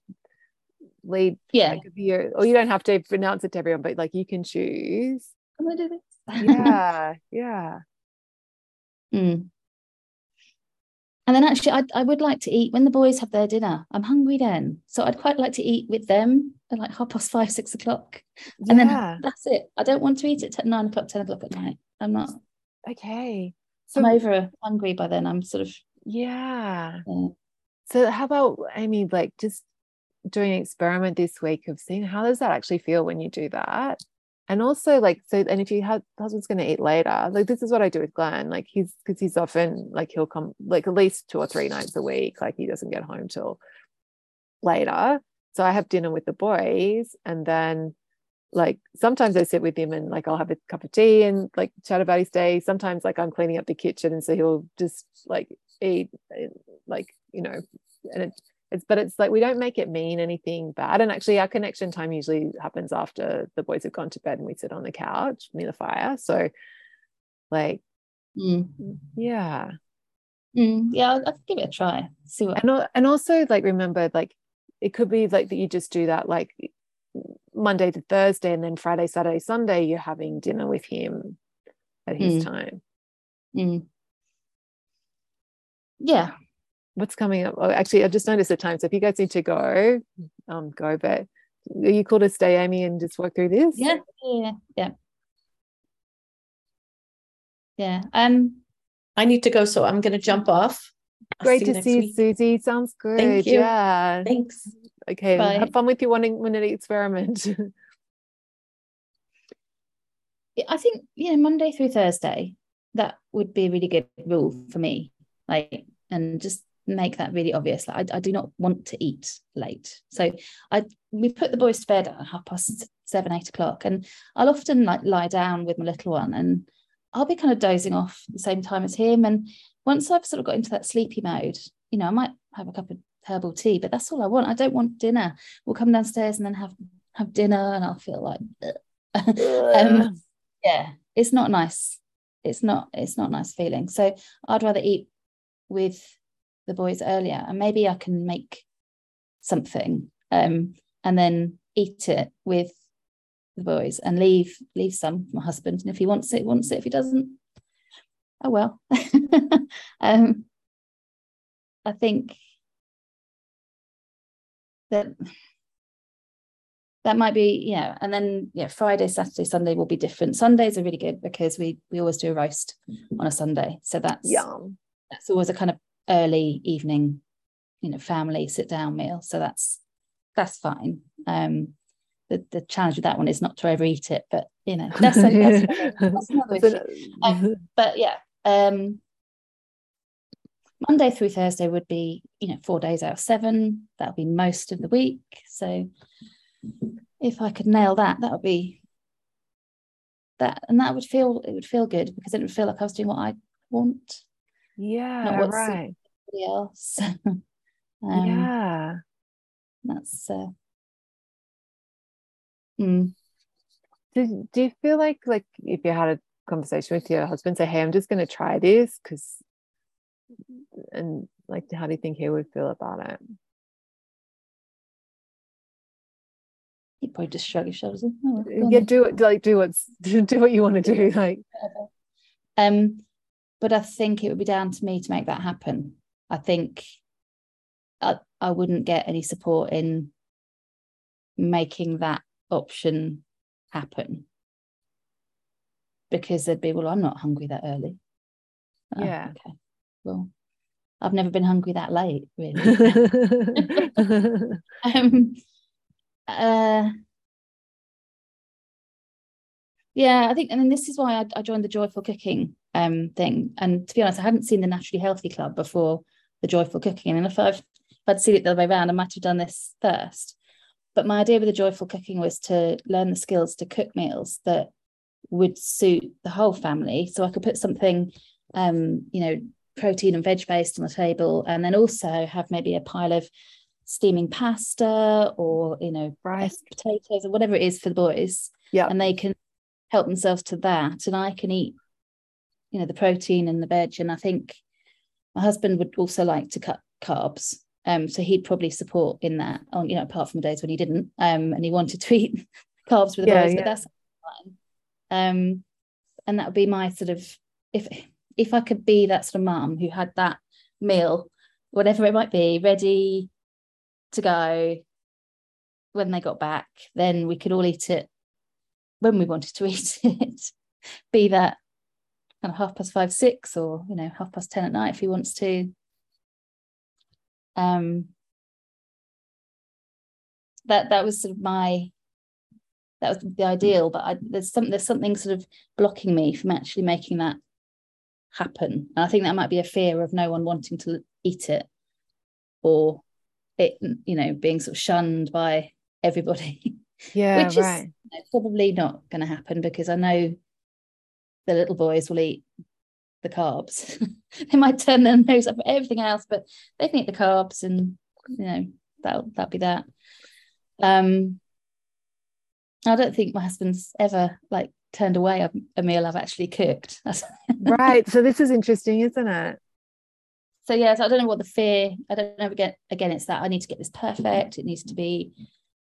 S1: lead
S5: yeah.
S1: like, your, or you don't have to announce it to everyone but like you can choose.
S5: I'm gonna do this.
S1: Yeah yeah.
S5: Mm. and then actually I, I would like to eat when the boys have their dinner i'm hungry then. So i'd quite like to eat with them at like half past five six o'clock. And yeah. then that's it. I don't want to eat at nine o'clock ten o'clock at night. I'm not
S1: okay.
S5: So i'm over hungry by then. I'm sort of
S1: yeah. So how about Amy, like just doing an experiment this week of seeing how does that actually feel when you do that? And also like so and if you have husband's gonna eat later, like this is what I do with Glenn. Like he's because he's often like he'll come like at least two or three nights a week. Like he doesn't get home till later. So I have dinner with the boys and then like sometimes I sit with him and like I'll have a cup of tea and like chat about his day. Sometimes like I'm cleaning up the kitchen and so he'll just like eat like you know and it, it's but it's like we don't make it mean anything bad. And actually our connection time usually happens after the boys have gone to bed and we sit on the couch near the fire. So like
S5: mm.
S1: yeah.
S5: Mm, yeah I'll, I'll, give it a try. See what
S1: and, and also like remember like it could be like that you just do that like Monday to Thursday and then Friday Saturday Sunday you're having dinner with him at his
S5: mm.
S1: time.
S5: Mm yeah.
S1: What's coming up? Oh, actually i just noticed the time. So if you guys need to go um go but are you cool to stay amy and just work through this?
S5: Yeah yeah yeah. Yeah um
S3: i need to go so i'm going to jump off.
S1: I'll great see to see you susie. Sounds good. Thank you. yeah.
S3: Thanks.
S1: Okay Bye. have fun with your one minute experiment.
S5: I think yeah monday through thursday that would be a really good rule for me. Like, and just make that really obvious. Like, I, I do not want to eat late. So I we put the boys to bed at half past seven, eight o'clock, and I'll often like lie down with my little one, and I'll be kind of dozing off the same time as him. And once I've sort of got into that sleepy mode, you know, I might have a cup of herbal tea, but that's all I want. I don't want dinner. We'll come downstairs and then have have dinner, and I'll feel like, um, yeah, it's not nice. It's not. It's not nice feeling. So I'd rather eat with the boys earlier, and maybe I can make something, um, and then eat it with the boys, and leave leave some for my husband. And if he wants it, wants it. If he doesn't, oh well. um, I think that that might be yeah and then yeah friday saturday sunday will be different sundays are really good because we we always do a roast on a sunday so that's
S1: yum
S5: that's always a kind of early evening you know family sit down meal so that's that's fine um the, the challenge with that one is not to overeat it but you know that's, that's, that's another issue. Um, but yeah um Monday through Thursday would be, you know, four days out of seven. That would be most of the week. So if I could nail that, that would be that, and that would feel it would feel good because it would feel like I was doing what I want.
S1: Yeah, not right.
S5: Else.
S1: um, yeah,
S5: that's. Uh, mm.
S1: do, do you feel like like if you had a conversation with your husband, say, "Hey, I'm just going to try this because," and like, how do you think he would feel about it?
S5: he'd probably just shrug his shoulders.
S1: Oh, yeah, do it like do what's do what you want to do. Like
S5: um but I think it would be down to me to make that happen. I think I, I wouldn't get any support in making that option happen because they'd be, well, I'm not hungry that early.
S1: Oh, yeah.
S5: Okay. Well, I've never been hungry that late, really. um, uh, yeah, I think, and then this is why I, I joined the joyful cooking um, thing. And to be honest, I hadn't seen the Naturally Healthy Club before the joyful cooking. And if I've if I'd seen it the other way around, I might have done this first. But my idea with the joyful cooking was to learn the skills to cook meals that would suit the whole family. So I could put something, um, you know, protein and veg based on the table, and then also have maybe a pile of steaming pasta or you know rice potatoes or whatever it is for the boys
S1: yeah
S5: and they can help themselves to that and i can eat you know the protein and the veg. And i think my husband would also like to cut carbs. Um so he'd probably support in that on you know apart from the days when he didn't um and he wanted to eat carbs with the yeah, boys yeah. but that's fine. Um and that would be my sort of if if i could be that sort of mum who had that meal whatever it might be ready to go when they got back, then we could all eat it when we wanted to eat it, be that kind of half past five, six, or you know, half past ten at night if he wants to. Um, that that was sort of my that was the ideal, but I, there's some there's something sort of blocking me from actually making that happen. And I think that might be a fear of no one wanting to eat it, or it you know being sort of shunned by everybody
S1: yeah which right.
S5: is probably not going to happen because i know the little boys will eat the carbs they might turn their nose up at everything else but they can eat the carbs and you know that'll that'll be that um i don't think my husband's ever like turned away a, a meal i've actually cooked
S1: right so this is interesting isn't it
S5: so yeah, so I don't know what the fear. I don't know again. Again, it's that I need to get this perfect. It needs to be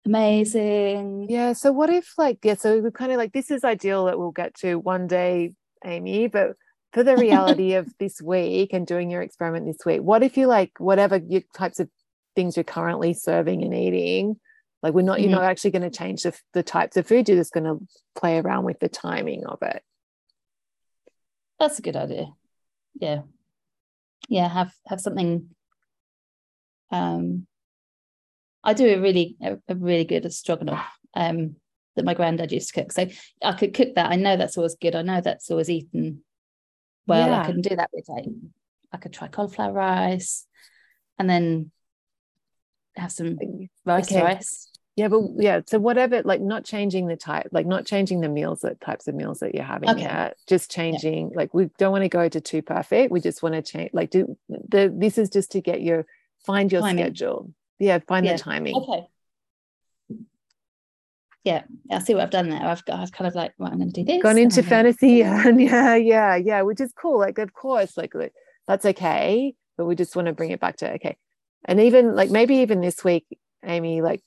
S5: amazing.
S1: Yeah. So what if like yeah? So we're kind of like this is ideal that we'll get to one day, Amy. But for the reality of this week and doing your experiment this week, what if you like whatever your types of things you're currently serving and eating? Like we're not, mm-hmm. you're not actually going to change the, the types of food. You're just going to play around with the timing of it.
S5: That's a good idea. Yeah yeah have have something um I do a really a, a really good stroganoff um that my granddad used to cook so I could cook that I know that's always good I know that's always eaten well. Yeah. I can do that with like I could try cauliflower rice, and then have some rice okay. rice.
S1: Yeah, but yeah, so whatever, like not changing the type, like not changing the meals that types of meals that you're having okay. yet, just changing. Yeah. Like we don't want to go to too perfect. We just want to change. Like do the this is just to get your find your timing. schedule. Yeah, find yeah. the timing.
S5: Okay. Yeah, I see what I've done there. I've got, I was kind of like, well, I'm going to do this.
S1: Gone into fantasy, and yeah, yeah, yeah, which is cool. Like, of course, like, like that's okay, but we just want to bring it back to okay, and even like maybe even this week, Amy, like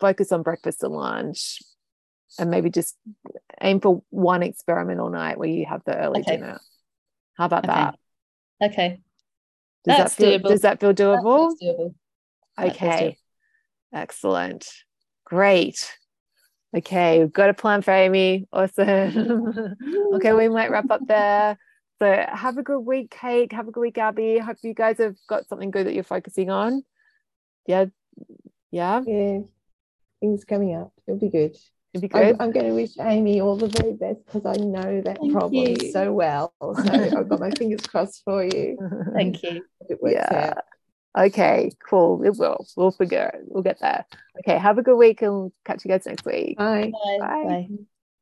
S1: focus on breakfast and lunch and maybe just aim for one experimental night where you have the early okay. dinner. How about
S5: okay.
S1: that?
S5: Okay.
S1: Does That's that feel, doable. Does that feel doable? doable. Okay. Excellent. Great. Okay, we've got a plan for Amy. Awesome. okay, we might wrap up there. So have a good week, Kate. Have a good week, Abby. Hope you guys have got something good that you're focusing on. Yeah, yeah.
S2: Yeah. Things coming up. It'll be good.
S1: It'll be good.
S2: I'm, I'm going to wish Amy all the very best because I know that Thank problem you. so well. So I've got my fingers crossed for you.
S5: Thank you.
S2: It works yeah. out.
S1: Okay, cool. It will. We'll figure it. We'll get there. Okay, have a good week and catch you guys next week.
S2: Bye.
S5: Bye. Bye. Bye.